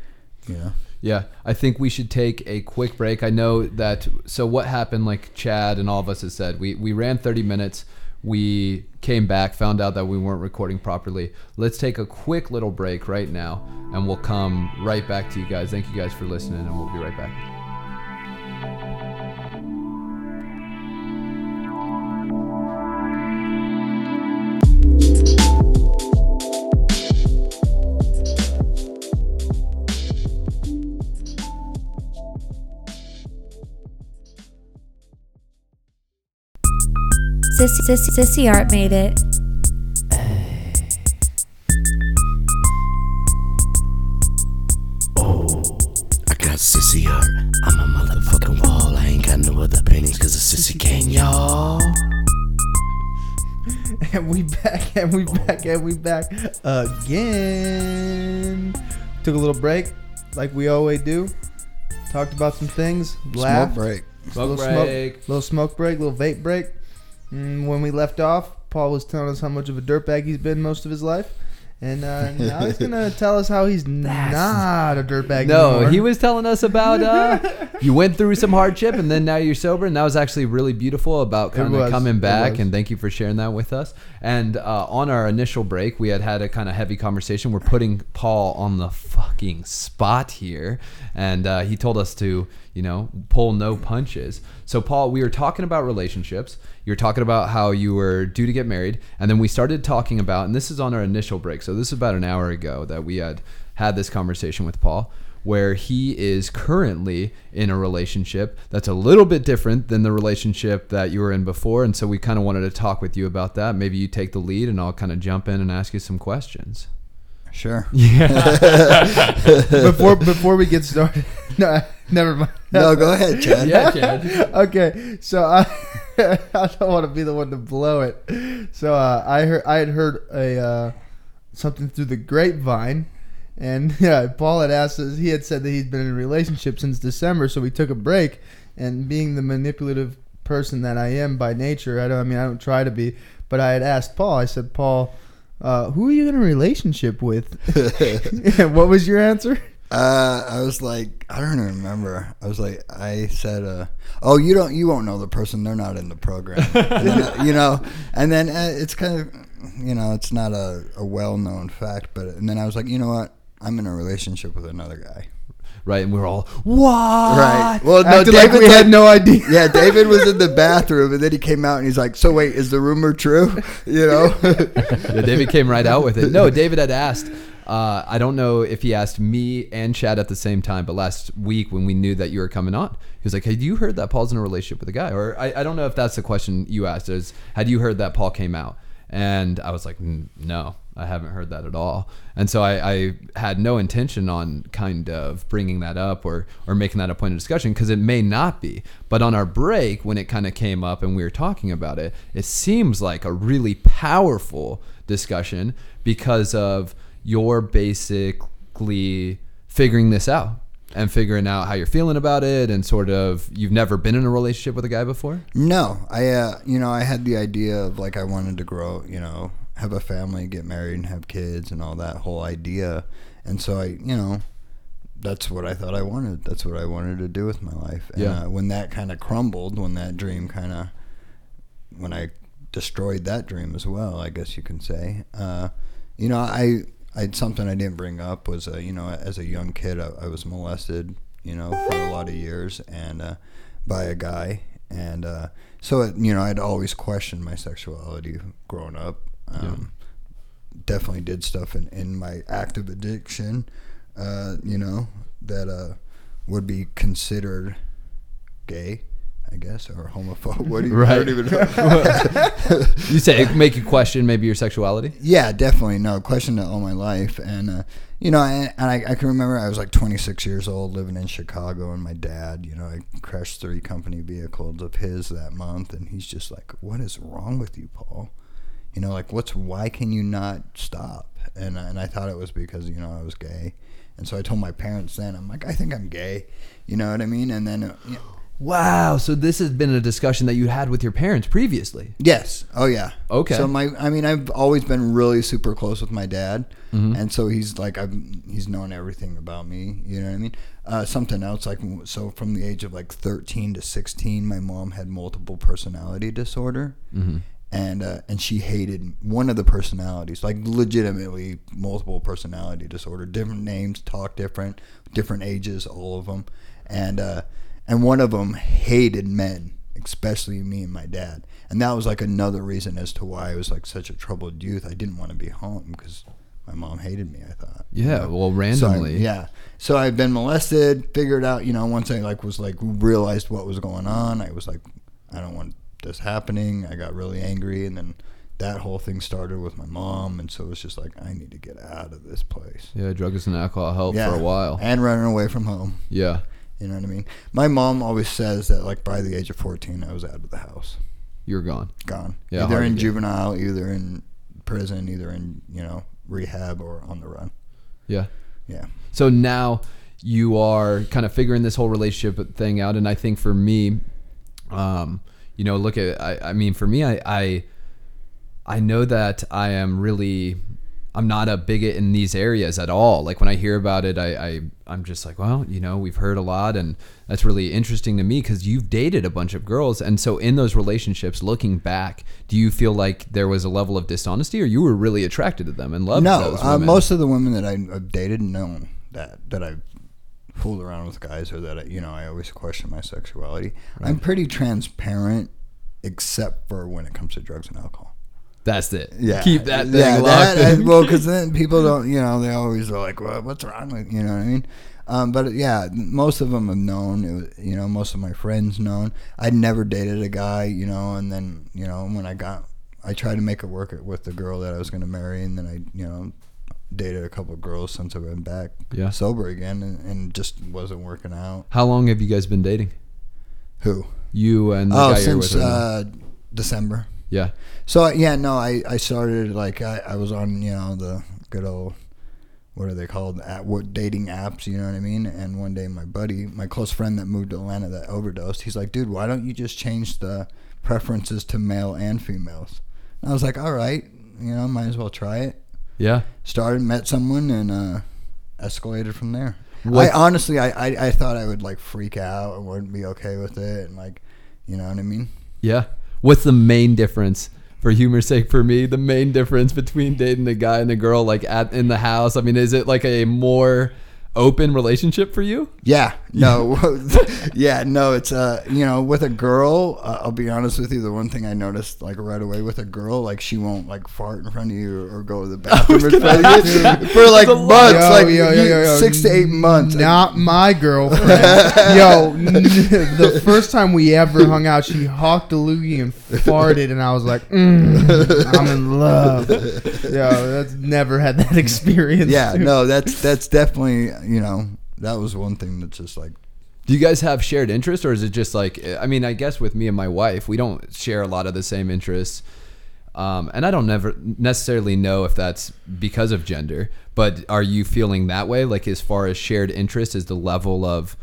You know. Yeah, I think we should take a quick break. I know that. So what happened? Like Chad and all of us has said, we we ran 30 minutes. We came back, found out that we weren't recording properly. Let's take a quick little break right now, and we'll come right back to you guys. Thank you guys for listening, and we'll be right back. Sissy, Sissy, Sissy Art made it. Oh, I got sissy art. I'm a motherfucking wall. I ain't got no other paintings cause a sissy king, y'all. And we back, and we back, and we back again. Took a little break, like we always do. Talked about some things. Smoke Laughed. break. Smoke little break. Smoke, little smoke break, little vape break. Mm, when we left off, Paul was telling us how much of a dirtbag he's been most of his life. And uh, now he's gonna tell us how he's not a dirtbag No, anymore. he was telling us about uh, you went through some hardship and then now you're sober, and that was actually really beautiful about kind of coming back. And thank you for sharing that with us. And uh, on our initial break, we had had a kind of heavy conversation. We're putting Paul on the fucking spot here, and uh, he told us to, you know, pull no punches. So, Paul, we were talking about relationships. You were talking about how you were due to get married, and then we started talking about, and this is on our initial break. So this is about an hour ago that we had had this conversation with Paul, where he is currently in a relationship that's a little bit different than the relationship that you were in before, and so we kind of wanted to talk with you about that. Maybe you take the lead, and I'll kind of jump in and ask you some questions. Sure. Yeah. before before we get started, no, never mind. No, go ahead, Chad. Yeah, Chad. okay, so I I don't want to be the one to blow it. So uh, I heard I had heard a uh, something through the grapevine, and yeah, Paul had asked us. He had said that he'd been in a relationship since December, so we took a break. And being the manipulative person that I am by nature, I don't. I mean, I don't try to be, but I had asked Paul. I said, Paul. Uh, who are you in a relationship with? what was your answer? Uh, I was like, I don't even remember. I was like, I said, uh, "Oh, you don't, you won't know the person. They're not in the program, then, uh, you know." And then uh, it's kind of, you know, it's not a, a well known fact, but and then I was like, you know what? I'm in a relationship with another guy. Right, and we're all what? Right. Well, no, Acted like David we had no idea. Yeah, David was in the bathroom, and then he came out, and he's like, "So wait, is the rumor true?" You know. Yeah, David came right out with it. No, David had asked. Uh, I don't know if he asked me and Chad at the same time, but last week when we knew that you were coming on, he was like, "Hey, you heard that Paul's in a relationship with a guy?" Or I, I don't know if that's the question you asked. Is had you heard that Paul came out? And I was like, "Mm, "No, I haven't heard that at all." And so I, I had no intention on kind of bringing that up or or making that a point of discussion because it may not be. But on our break, when it kind of came up and we were talking about it, it seems like a really powerful discussion because of your basically figuring this out and figuring out how you're feeling about it and sort of you've never been in a relationship with a guy before No, I uh, you know I had the idea of like I wanted to grow, you know, have a family, get married, and have kids, and all that whole idea. And so I, you know, that's what I thought I wanted. That's what I wanted to do with my life. And Yeah. uh, when that kind of crumbled, when that dream kind of, when I destroyed that dream as well, I guess you can say. Uh, you know, I, I something I didn't bring up was, uh, you know, as a young kid, I, I was molested, you know, for a lot of years, and uh, by a guy, and uh, so it, you know, I'd always questioned my sexuality growing up. Um, Definitely did stuff in, in my active addiction, uh, you know, that uh, would be considered gay, I guess, or homophobe. What do you, don't even you say it make you question maybe your sexuality Yeah, definitely. No, question it all my life, and uh, you know, and, and I, I can remember I was like 26 years old, living in Chicago, and my dad, you know, I crashed three company vehicles of his that month, and he's just like, "What is wrong with you, Paul? You know, like what's why can you not stop?" And and I thought it was because you know I was gay, and so I told my parents then, I'm like, I think I'm gay, you know what I mean? And then. Uh, yeah, wow so this has been a discussion that you had with your parents previously Yes. Oh yeah. Okay. So my, I mean, I've always been really super close with my dad, Mm-hmm. and so he's like, I've he's known everything about me. You know what I mean? Uh, something else like so from the age of like thirteen to sixteen, my mom had multiple personality disorder, Mm-hmm. And uh, and she hated one of the personalities, like legitimately multiple personality disorder, different names, talk different, different ages, all of them, and uh, and one of them hated men, especially me and my dad, and that was like another reason as to why I was like such a troubled youth. I didn't want to be home because my mom hated me. I thought. you yeah know? well So I- randomly yeah. So I've been molested, figured out, you know, once I like was like realized what was going on, I was like, I don't want this happening. I got really angry and then that whole thing started with my mom and so it was just like I need to get out of this place. yeah drugs and alcohol helped Yeah. for a while And running away from home. yeah You know what I mean? My mom always says that like by the age of 14 I was out of the house. you're gone Gone. Yeah, either in juvenile, either in prison, either in, you know, rehab or on the run. yeah Yeah. So now you are kind of figuring this whole relationship thing out, and I think for me, um, you know, look at I, I mean, for me, I, I I know that I am really I'm not a bigot in these areas at all. Like when I hear about it, I, I I'm just like, well, you know, we've heard a lot, and that's really interesting to me because you've dated a bunch of girls, and so in those relationships, looking back, do you feel like there was a level of dishonesty, or you were really attracted to them and loved no, uh, most of the women that I, I've dated know that that I've fooled around with guys or that I, you know I always question my sexuality. I'm pretty transparent, except for when it comes to drugs and alcohol. That's it. Yeah, Keep that thing yeah, locked that- in. well, because then people don't, you know, they always are like, "Well, what's wrong with you?" know what I mean? Um, but yeah, most of them have known. It was, you know, most of my friends known. I'd never dated a guy, you know, and then you know when I got, I tried to make it work with the girl that I was going to marry, and then I, you know, dated a couple girls since I've been back Yeah. sober again, and, and just wasn't working out. How long have you guys been dating? Who? You and the Oh, guy you're since with uh, December. yeah. So yeah, no, I, I started like I, I was on you know the good old what are they called at what dating apps you know what I mean and one day my buddy my close friend that moved to Atlanta that overdosed he's like dude why don't you just change the preferences to male and females and I was like all right you know might as well try it Yeah. started met someone and uh, escalated from there What- I honestly I, I I thought I would like freak out and wouldn't be okay with it and like you know what I mean Yeah. What's the main difference? For humor's sake, for me, the main difference between dating a guy and a girl, like at in the house. I mean, is it like a more open relationship for you? Yeah, no, yeah, no. It's uh, you know, with a girl, uh, I'll be honest with you. The one thing I noticed, like right away, with a girl, like she won't like fart in front of you or, go to the bathroom in front of you for like That's a lot. months, Yo, like yo, yo, yo, yo. six to eight months. Not my girlfriend. Yo, the first time we ever hung out, she hawked a loogie and farted, and I was like, mm, I'm in love. Yo, that's never had that experience. yeah, no, that's that's definitely you know that was one thing that's just like Do you guys have shared interests, or is it just like? I mean, I guess with me and my wife, we don't share a lot of the same interests, um, and I don't never necessarily know if that's because of gender. But are you feeling that way? Like as far as shared interest, is the level of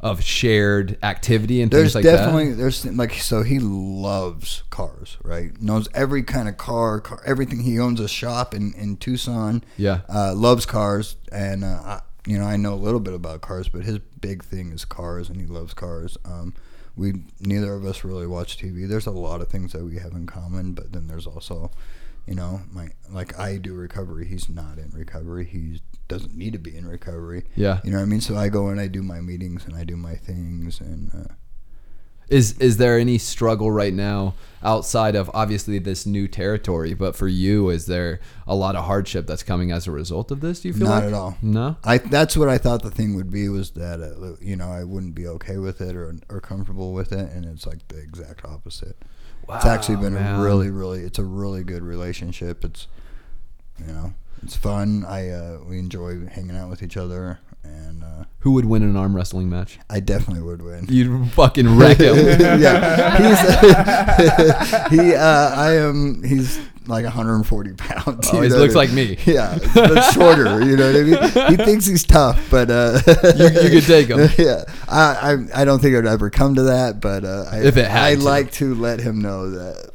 of shared activity and there's things like definitely that? there's like so he loves cars right knows every kind of car, car everything he owns a shop in in tucson Yeah. uh, loves cars and uh, I, you know i know a little bit about cars but his big thing is cars and he loves cars. Um, we neither of us really watch tv there's a lot of things that we have in common but then there's also you know my like i do recovery. He's not in recovery. He doesn't need to be in recovery. Yeah. you know what i mean? So i go and i do my meetings and i do my things and uh, Is is there any struggle right now outside of obviously this new territory? But for you, is there a lot of hardship that's coming as a result of this? Do you feel Not like? at all. No. I that's what I thought the thing would be was that uh, you know I wouldn't be okay with it or or comfortable with it, and it's like the exact opposite. Wow, it's actually been man. a really really it's a really good relationship. It's you know it's fun. I uh, we enjoy hanging out with each other, and uh, Who would win an arm wrestling match? I definitely would win. You'd fucking wreck him. yeah, he's he. Uh, I am. He's like 140 pounds. Oh, he looks what I like me. Yeah, but shorter. You know what I mean? He thinks he's tough, but uh, You- you could take him. Yeah, I, I I don't think it'd ever come to that, but uh, I, If it had I to. like to let him know that.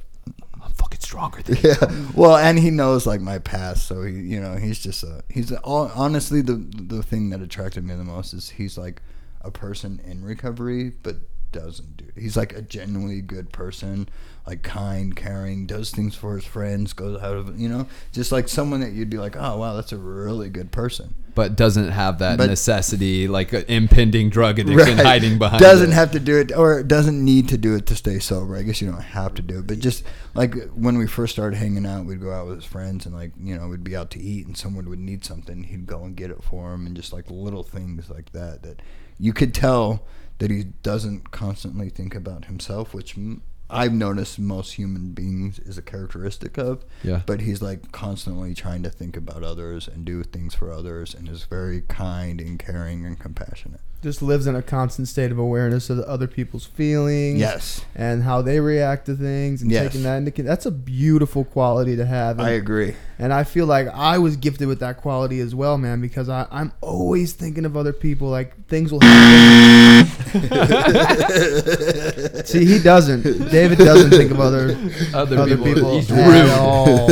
Stronger than you. Yeah, well, and he knows like my past, so he, you know, he's just a he's a, all, honestly the the thing that attracted me the most is he's like a person in recovery, but doesn't do. He's like a genuinely good person, like kind, caring, does things for his friends, goes out of you know, just like someone that you'd be like, oh wow, that's a really good person. But doesn't have that But- necessity, like uh, impending drug addiction Right. hiding behind. doesn't it. have to do it or doesn't need to do it to stay sober i guess you don't have to do it but just like when we first started hanging out we'd go out with his friends and like you know we'd be out to eat and someone would need something he'd go and get it for him and just like little things like that that you could tell that he doesn't constantly think about himself which m- I've noticed most human beings is a characteristic of, Yeah. but he's like constantly trying to think about others and do things for others and is very kind and caring and compassionate. Just lives in a constant state of awareness of other people's feelings. Yes. And how they react to things and Yes. taking that into that's a beautiful quality to have. And, I agree. and I feel like I was gifted with that quality as well, man, because I, I'm always thinking of other people. Like things will happen. See, he doesn't. David doesn't think of other Other, other people. people, at all.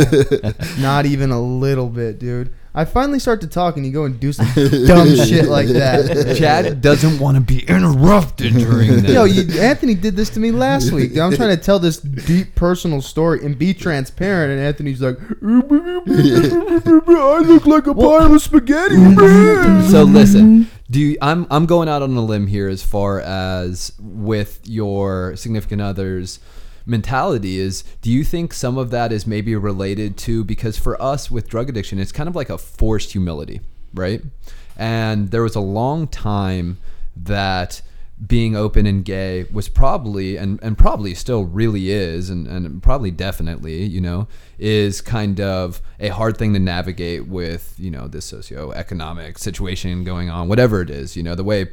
Not even a little bit, dude. I finally start to talk and you go and do some dumb shit like that. Chad doesn't want to be interrupted during this. Yo, you, Anthony did this to me last week. I'm trying to tell this deep personal story and be transparent, and Anthony's like, "I look like a pile of spaghetti." so listen do you, I'm I'm going out on a limb here as far as with your significant others mentality is do you think some of that is maybe related to because for us with drug addiction it's kind of like a forced humility right? And there was a long time that being open and gay was probably and, and probably still really is and, and probably definitely you know is kind of a hard thing to navigate with you know this socioeconomic situation going on whatever it is you know the way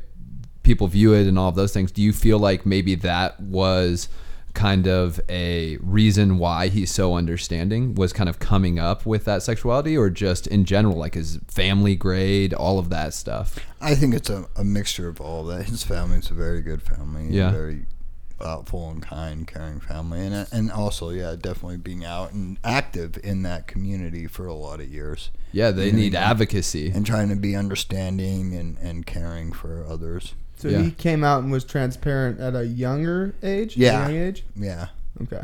people view it and all of those things. Do you feel like maybe that was kind of a reason why he's so understanding was kind of coming up with that sexuality or just in general like his family grade all of that stuff I think it's a, a mixture of all that. His family's a very good family. Yeah. Very thoughtful and kind, caring family, and uh, and also yeah, definitely being out and active in that community for a lot of years, yeah they You need advocacy and trying to be understanding and and caring for others. So Yeah. he came out and was transparent at a younger age. Yeah. Young age. Yeah, Okay.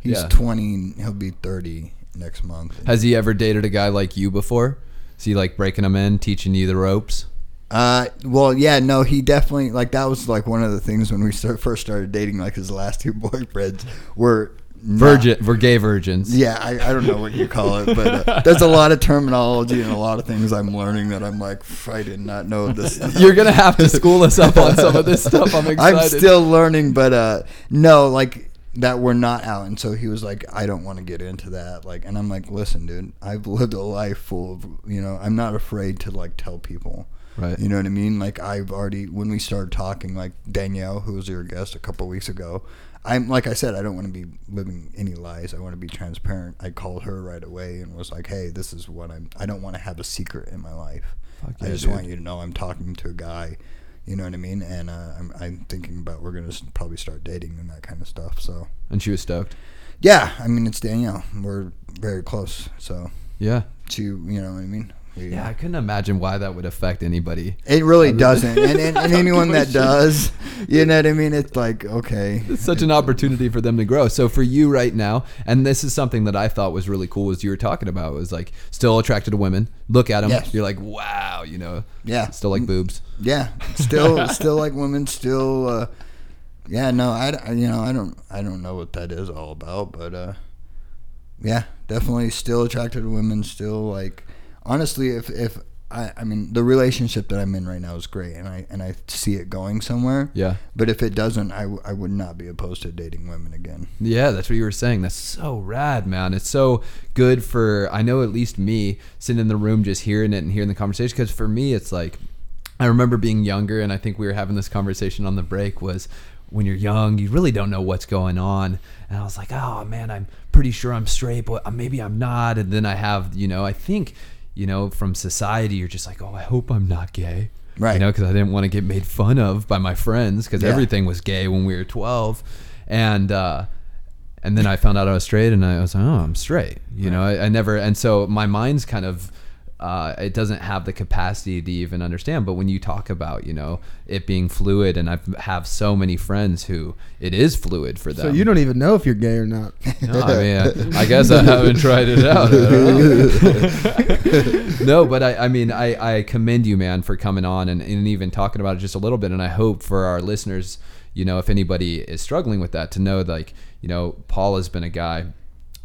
he's Yeah. twenty. He'll be thirty next month. Has he ever dated a guy like you before? Is he like breaking them in, teaching you the ropes? Uh, well, yeah, no, he definitely like that was like one of the things when we start, first started dating. Like his last two boyfriends were not- Virgin, we're gay virgins. Yeah, I, I don't know what you call it, but uh, there's a lot of terminology and a lot of things I'm learning that I'm like, I did not know this. You're gonna have to school us up on some of this stuff. I'm excited. I'm still learning, but uh, no, like that we're not out. And so he was like, I don't want to get into that. Like, and I'm like, listen, dude, I've lived a life full of, you know, I'm not afraid to like tell people. Right. You know what I mean? Like I've already when we started talking, like Danielle, who was your guest a couple weeks ago, I'm like I said, I don't want to be living any lies. I want to be transparent. I called her right away and was like, Hey, this is what I'm. I don't want to have a secret in my life. Fuck I yeah, just dude. want you to know I'm talking to a guy. You know what I mean? And uh, I'm, I'm thinking about we're gonna probably start dating and that kind of stuff. So And she was stoked. yeah, I mean it's Danielle. We're very close. So Yeah. she, you know what I mean? We- Yeah, I couldn't imagine why that would affect anybody. It really doesn't, and, and, and anyone that does, you know what I mean. It's like okay, It's such an opportunity for them to grow. So for you right now, and this is something that I thought was really cool, was you were talking about was like still attracted to women. Look at them, Yes. you're like, wow, you know, yeah, still like boobs. yeah, still, still like women, still, uh, yeah. No, I, I- you know, I don't, I don't know what that is all about, but uh, yeah, definitely still attracted to women. Still like, honestly, if if I, I mean, the relationship that I'm in right now is great, and I and I see it going somewhere. Yeah. But if it doesn't, I, w- I would not be opposed to dating women again. Yeah, that's what you were saying. That's so rad, man. It's so good for I know at least me sitting in the room just hearing it and hearing the conversation. Because for me, it's like I remember being younger, and I think we were having this conversation on the break. Was when you're young, you really don't know what's going on, and I was like, oh man, I'm pretty sure I'm straight, but uh, maybe I'm not. And then I have, you know, I think, you know, from society, you're just like, oh, I hope I'm not gay. Right. You know, because I didn't want to get made fun of by my friends because Yeah. everything was gay when we were 12. And, uh, and then I found out I was straight, and I was like, "Oh, I'm straight." You know, I, I never, and so my mind's kind of, uh, it doesn't have the capacity to even understand. But when you talk about, you know, it being fluid, and I have so many friends who it is fluid for them. So you don't even know if you're gay or not. No, I mean, I, I guess I haven't tried it out. I don't know. no, but I, I mean, I, I commend you, man, for coming on and, and even talking about it just a little bit. And I hope for our listeners, you know, if anybody is struggling with that, to know like, you know, Paul has been a guy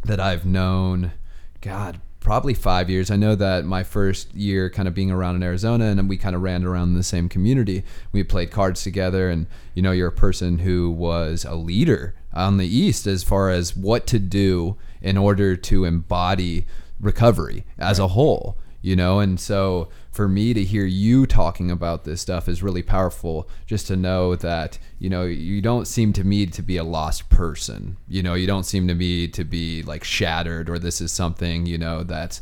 that I've known, God, probably five years. I know that my first year kind of being around in Arizona and we kind of ran around in the same community. We played cards together and, you know, you're a person who was a leader on the East as far as what to do in order to embody recovery as a whole you know and so for me to hear you talking about this stuff is really powerful just to know that you know you don't seem to me to be a lost person. You know you don't seem to me to be like shattered or this is something you know that's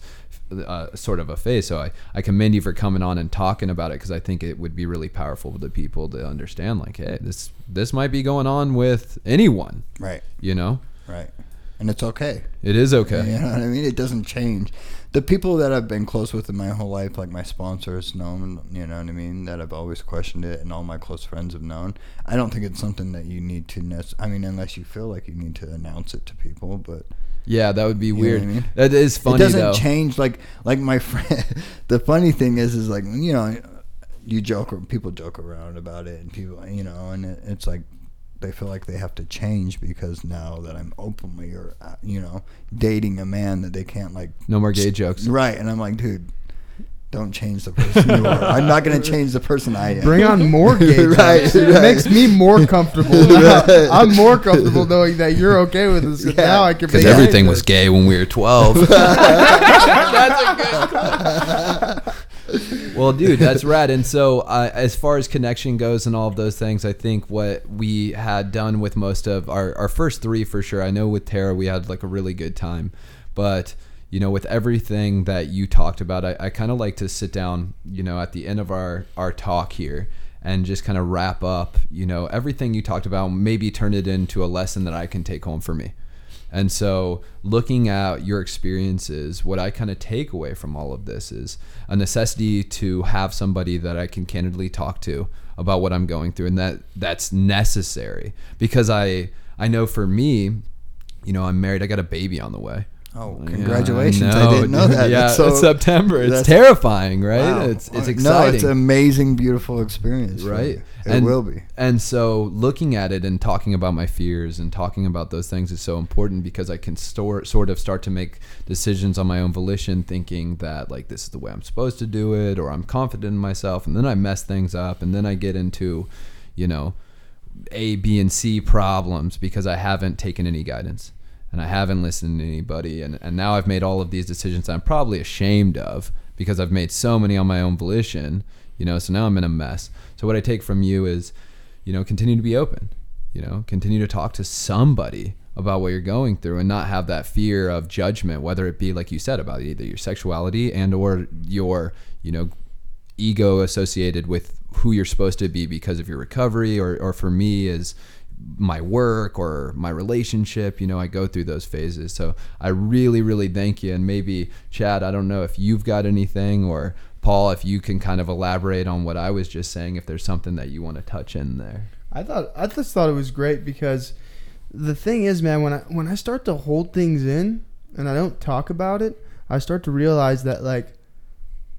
uh, sort of a phase. So I, I commend you for coming on and talking about it because i think it would be really powerful for the people to understand like hey this this might be going on with anyone. Right, you know? Right, and it's okay. it is okay. You know what I mean? It doesn't change. The people that I've been close with in my whole life, like my sponsors, know, you know what I mean, that I've always questioned it, and all my close friends have known. I don't think it's something that you need to. Nec- I mean, unless you feel like you need to announce it to people, but yeah that would be weird I mean? that is funny it doesn't though change. Like, like my friend. the funny thing is, is like you know, you joke or people joke around about it, and people, you know, and it, it's like they feel like they have to change because now that I'm openly or uh, you know dating a man that they can't like no more gay jokes Right, and I'm like, dude, Don't change the person you are. I'm not going to change the person I am. Bring on more gay jokes. Right, It right. makes me more comfortable. Right. I'm more comfortable knowing that you're okay with this Yeah. Now I can Because everything was gay when we were 12. well, dude, that's rad. And so, uh, as far as connection goes and all of those things, I think what we had done with most of our, our first three for sure. I know with Tara, we had like a really good time. But, you know, with everything that you talked about, I, I kind of like to sit down, you know, at the end of our, our talk here and just kind of wrap up, you know, everything you talked about, maybe turn it into a lesson that I can take home for me. And so, looking at your experiences, what I kind of take away from all of this is a necessity to have somebody that I can candidly talk to about what I'm going through, and that that's necessary because I I know for me, you know, I'm married. I got a baby on the way. Oh, Yeah, congratulations! I, didn't know that. Yeah, so- it's September. It's terrifying, right? Wow. It's it's No, it's an amazing, beautiful experience. right. It will be. and so looking at it and talking about my fears and talking about those things is so important because i can store, sort of start to make decisions on my own volition thinking that like this is the way i'm supposed to do it or i'm confident in myself and then i mess things up and then i get into you know a b and c problems because i haven't taken any guidance and i haven't listened to anybody and, and now i've made all of these decisions i'm probably ashamed of because i've made so many on my own volition you know so now i'm in a mess. So what i take from you is you know continue to be open you know continue to talk to somebody about what you're going through and not have that fear of judgment whether it be like you said about either your sexuality and or your you know ego associated with who you're supposed to be because of your recovery or, or for me is my work or my relationship you know i go through those phases so i really really thank you and maybe chad i don't know if you've got anything or paul if you can kind of elaborate on what i was just saying if there's something that you want to touch in there I thought I just thought it was great because the thing is, man, when I when I start to hold things in and I don't talk about it, I start to realize that like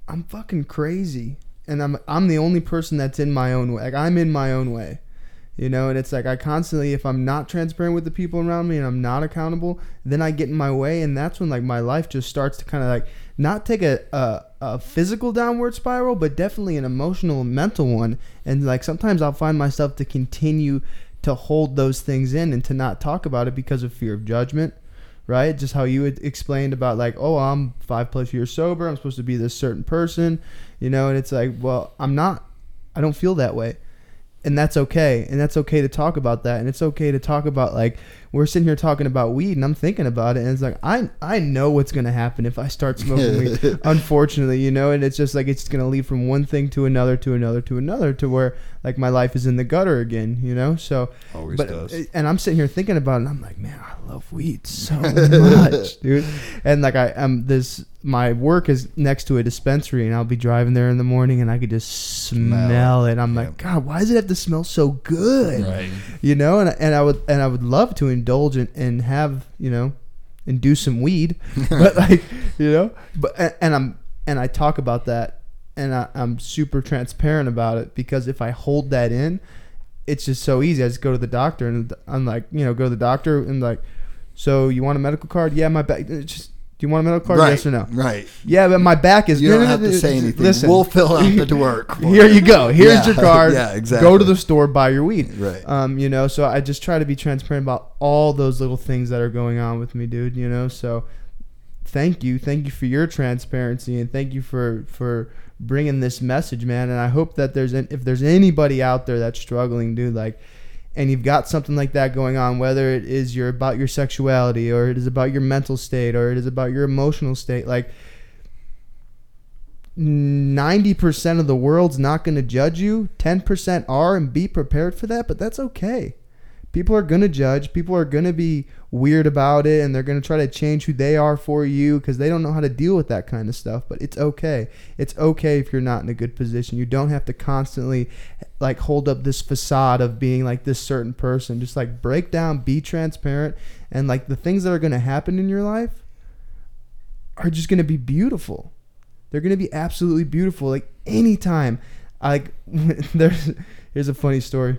I'm fucking crazy and I'm I'm the only person that's in my own way. Like I'm in my own way. You know, and it's like I constantly if I'm not transparent with the people around me and I'm not accountable, then I get in my way and that's when like my life just starts to kind of like not take a, a a physical downward spiral, but definitely an emotional and mental one. And like sometimes I'll find myself to continue to hold those things in and to not talk about it because of fear of judgment, right? Just how you explained about like, oh, I'm five plus years sober. I'm supposed to be this certain person, you know, and it's like, well, I'm not. I don't feel that way. And that's okay. And that's okay to talk about that. And it's okay to talk about like we're sitting here talking about weed and I'm thinking about it and it's like I I know what's gonna happen if I start smoking weed. Unfortunately, you know, and it's just like it's gonna lead from one thing to another to another to another to where like my life is in the gutter again, you know? So Always but does. Eh, and I'm sitting here thinking about it and I'm like, man, I love weed so much, dude. And like I am this my work is next to a dispensary and I'll be driving there in the morning and I could just smell, Smell it. it. I'm Yeah. like, God, why does it have to smell so good? Right. You know, and and I would and I would love to indulge in, and have, you know, and do some weed. but like, you know, but and, and I'm and I talk about that and I, I'm super transparent about it because if I hold that in, it's just so easy. I just go to the doctor and I'm like, you know, go to the doctor and like, so you want a medical card? Yeah, my back. it's Just do you want a medical card? Right. Yes or no? Right. Yeah, but my back is. You don't have to say anything. Listen, We'll fill out the work. here you go. Here's Yeah, your card. yeah, exactly. Go to the store, buy your weed. Right. Um, you know, so I just try to be transparent about all those little things that are going on with me, dude. You know, so thank you, thank you for your transparency, and thank you for for bringing this message, man. And I hope that there's an, if there's anybody out there that's struggling, dude, like. And you've got something like that going on, whether it is your about your sexuality, or it is about your mental state, or it is about your emotional state. Like, 90% of the world's not going to judge you. 10% are, and be prepared for that, but that's okay. People are going to judge. People are going to be weird about it, and they're going to try to change who they are for you because they don't know how to deal with that kind of stuff. But it's okay. It's okay if you're not in a good position. You don't have to constantly like hold up this facade of being like this certain person. Just like break down, be transparent, and like the things that are going to happen in your life are just going to be beautiful. They're gonna be absolutely beautiful. Like anytime, like there's here's a funny story.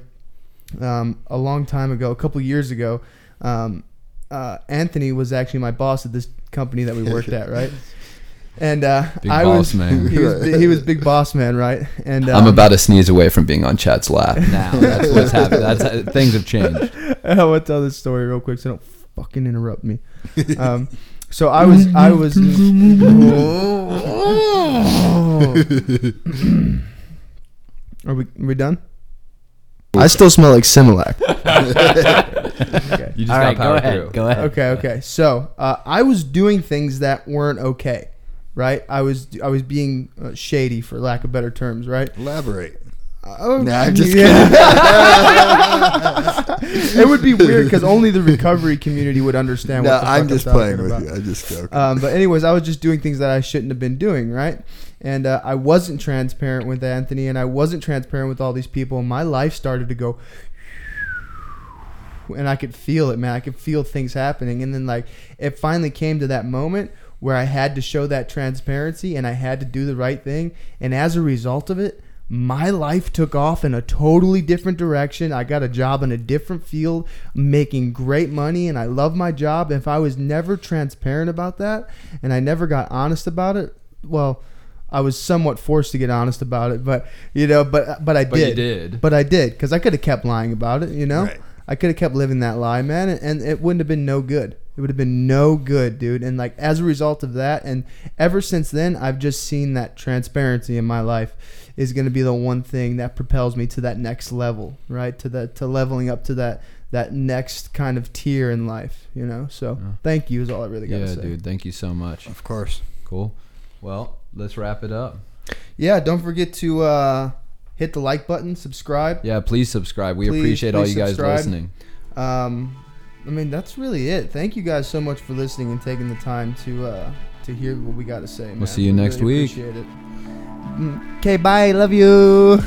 Um, a long time ago, a couple years ago, um, uh, Anthony was actually my boss at this company that we worked at, right? and uh, Big I boss was man. He was, he was big boss man, right? And I'm um, about to sneeze away from being on Chad's lap now. That's what's happening. That's things have changed. I want to tell this story real quick, so don't fucking interrupt me. Um, so I was, I was. Are we, are we done? I still smell like Similac. okay. You just All got right, go power ahead. through. Go ahead. Okay, okay. So uh, I was doing things that weren't okay, right? I was I was being uh, shady, for lack of better terms, right? Elaborate. Oh, Nah, I'm just kidding. it would be weird because only the recovery community would understand. No, what I'm just talking playing with about. you. I just joking. Um, but anyways, I was just doing things that I shouldn't have been doing, right? And uh, I wasn't transparent with Anthony, and I wasn't transparent with all these people. And my life started to go, and I could feel it, man. I could feel things happening, and then like it finally came to that moment where I had to show that transparency, and I had to do the right thing. And as a result of it, my life took off in a totally different direction. I got a job in a different field, making great money, and I love my job. If I was never transparent about that and I never got honest about it, well, I was somewhat forced to get honest about it, but you know, but but I But you did, did. but I did because I could have kept lying about it, you know. Right. I could have kept living that lie, man, and, and it wouldn't have been no good. It would have been no good, dude. And like as a result of that, and ever since then, I've just seen that transparency in my life is going to be the one thing that propels me to that next level, right? To that to leveling up to that that next kind of tier in life, you know. So Yeah. thank you is all I really got to Yeah, say. dude. Thank you so much. of course. Cool. Well, let's wrap it up. Yeah, don't forget to uh, hit the like button, subscribe. Yeah, please subscribe. We Please, appreciate all you guys subscribe. listening. Um, I mean, that's really it. Thank you guys so much for listening and taking the time to uh, to hear what we got to say. man. We'll see you We next really week. Okay, bye. Love you.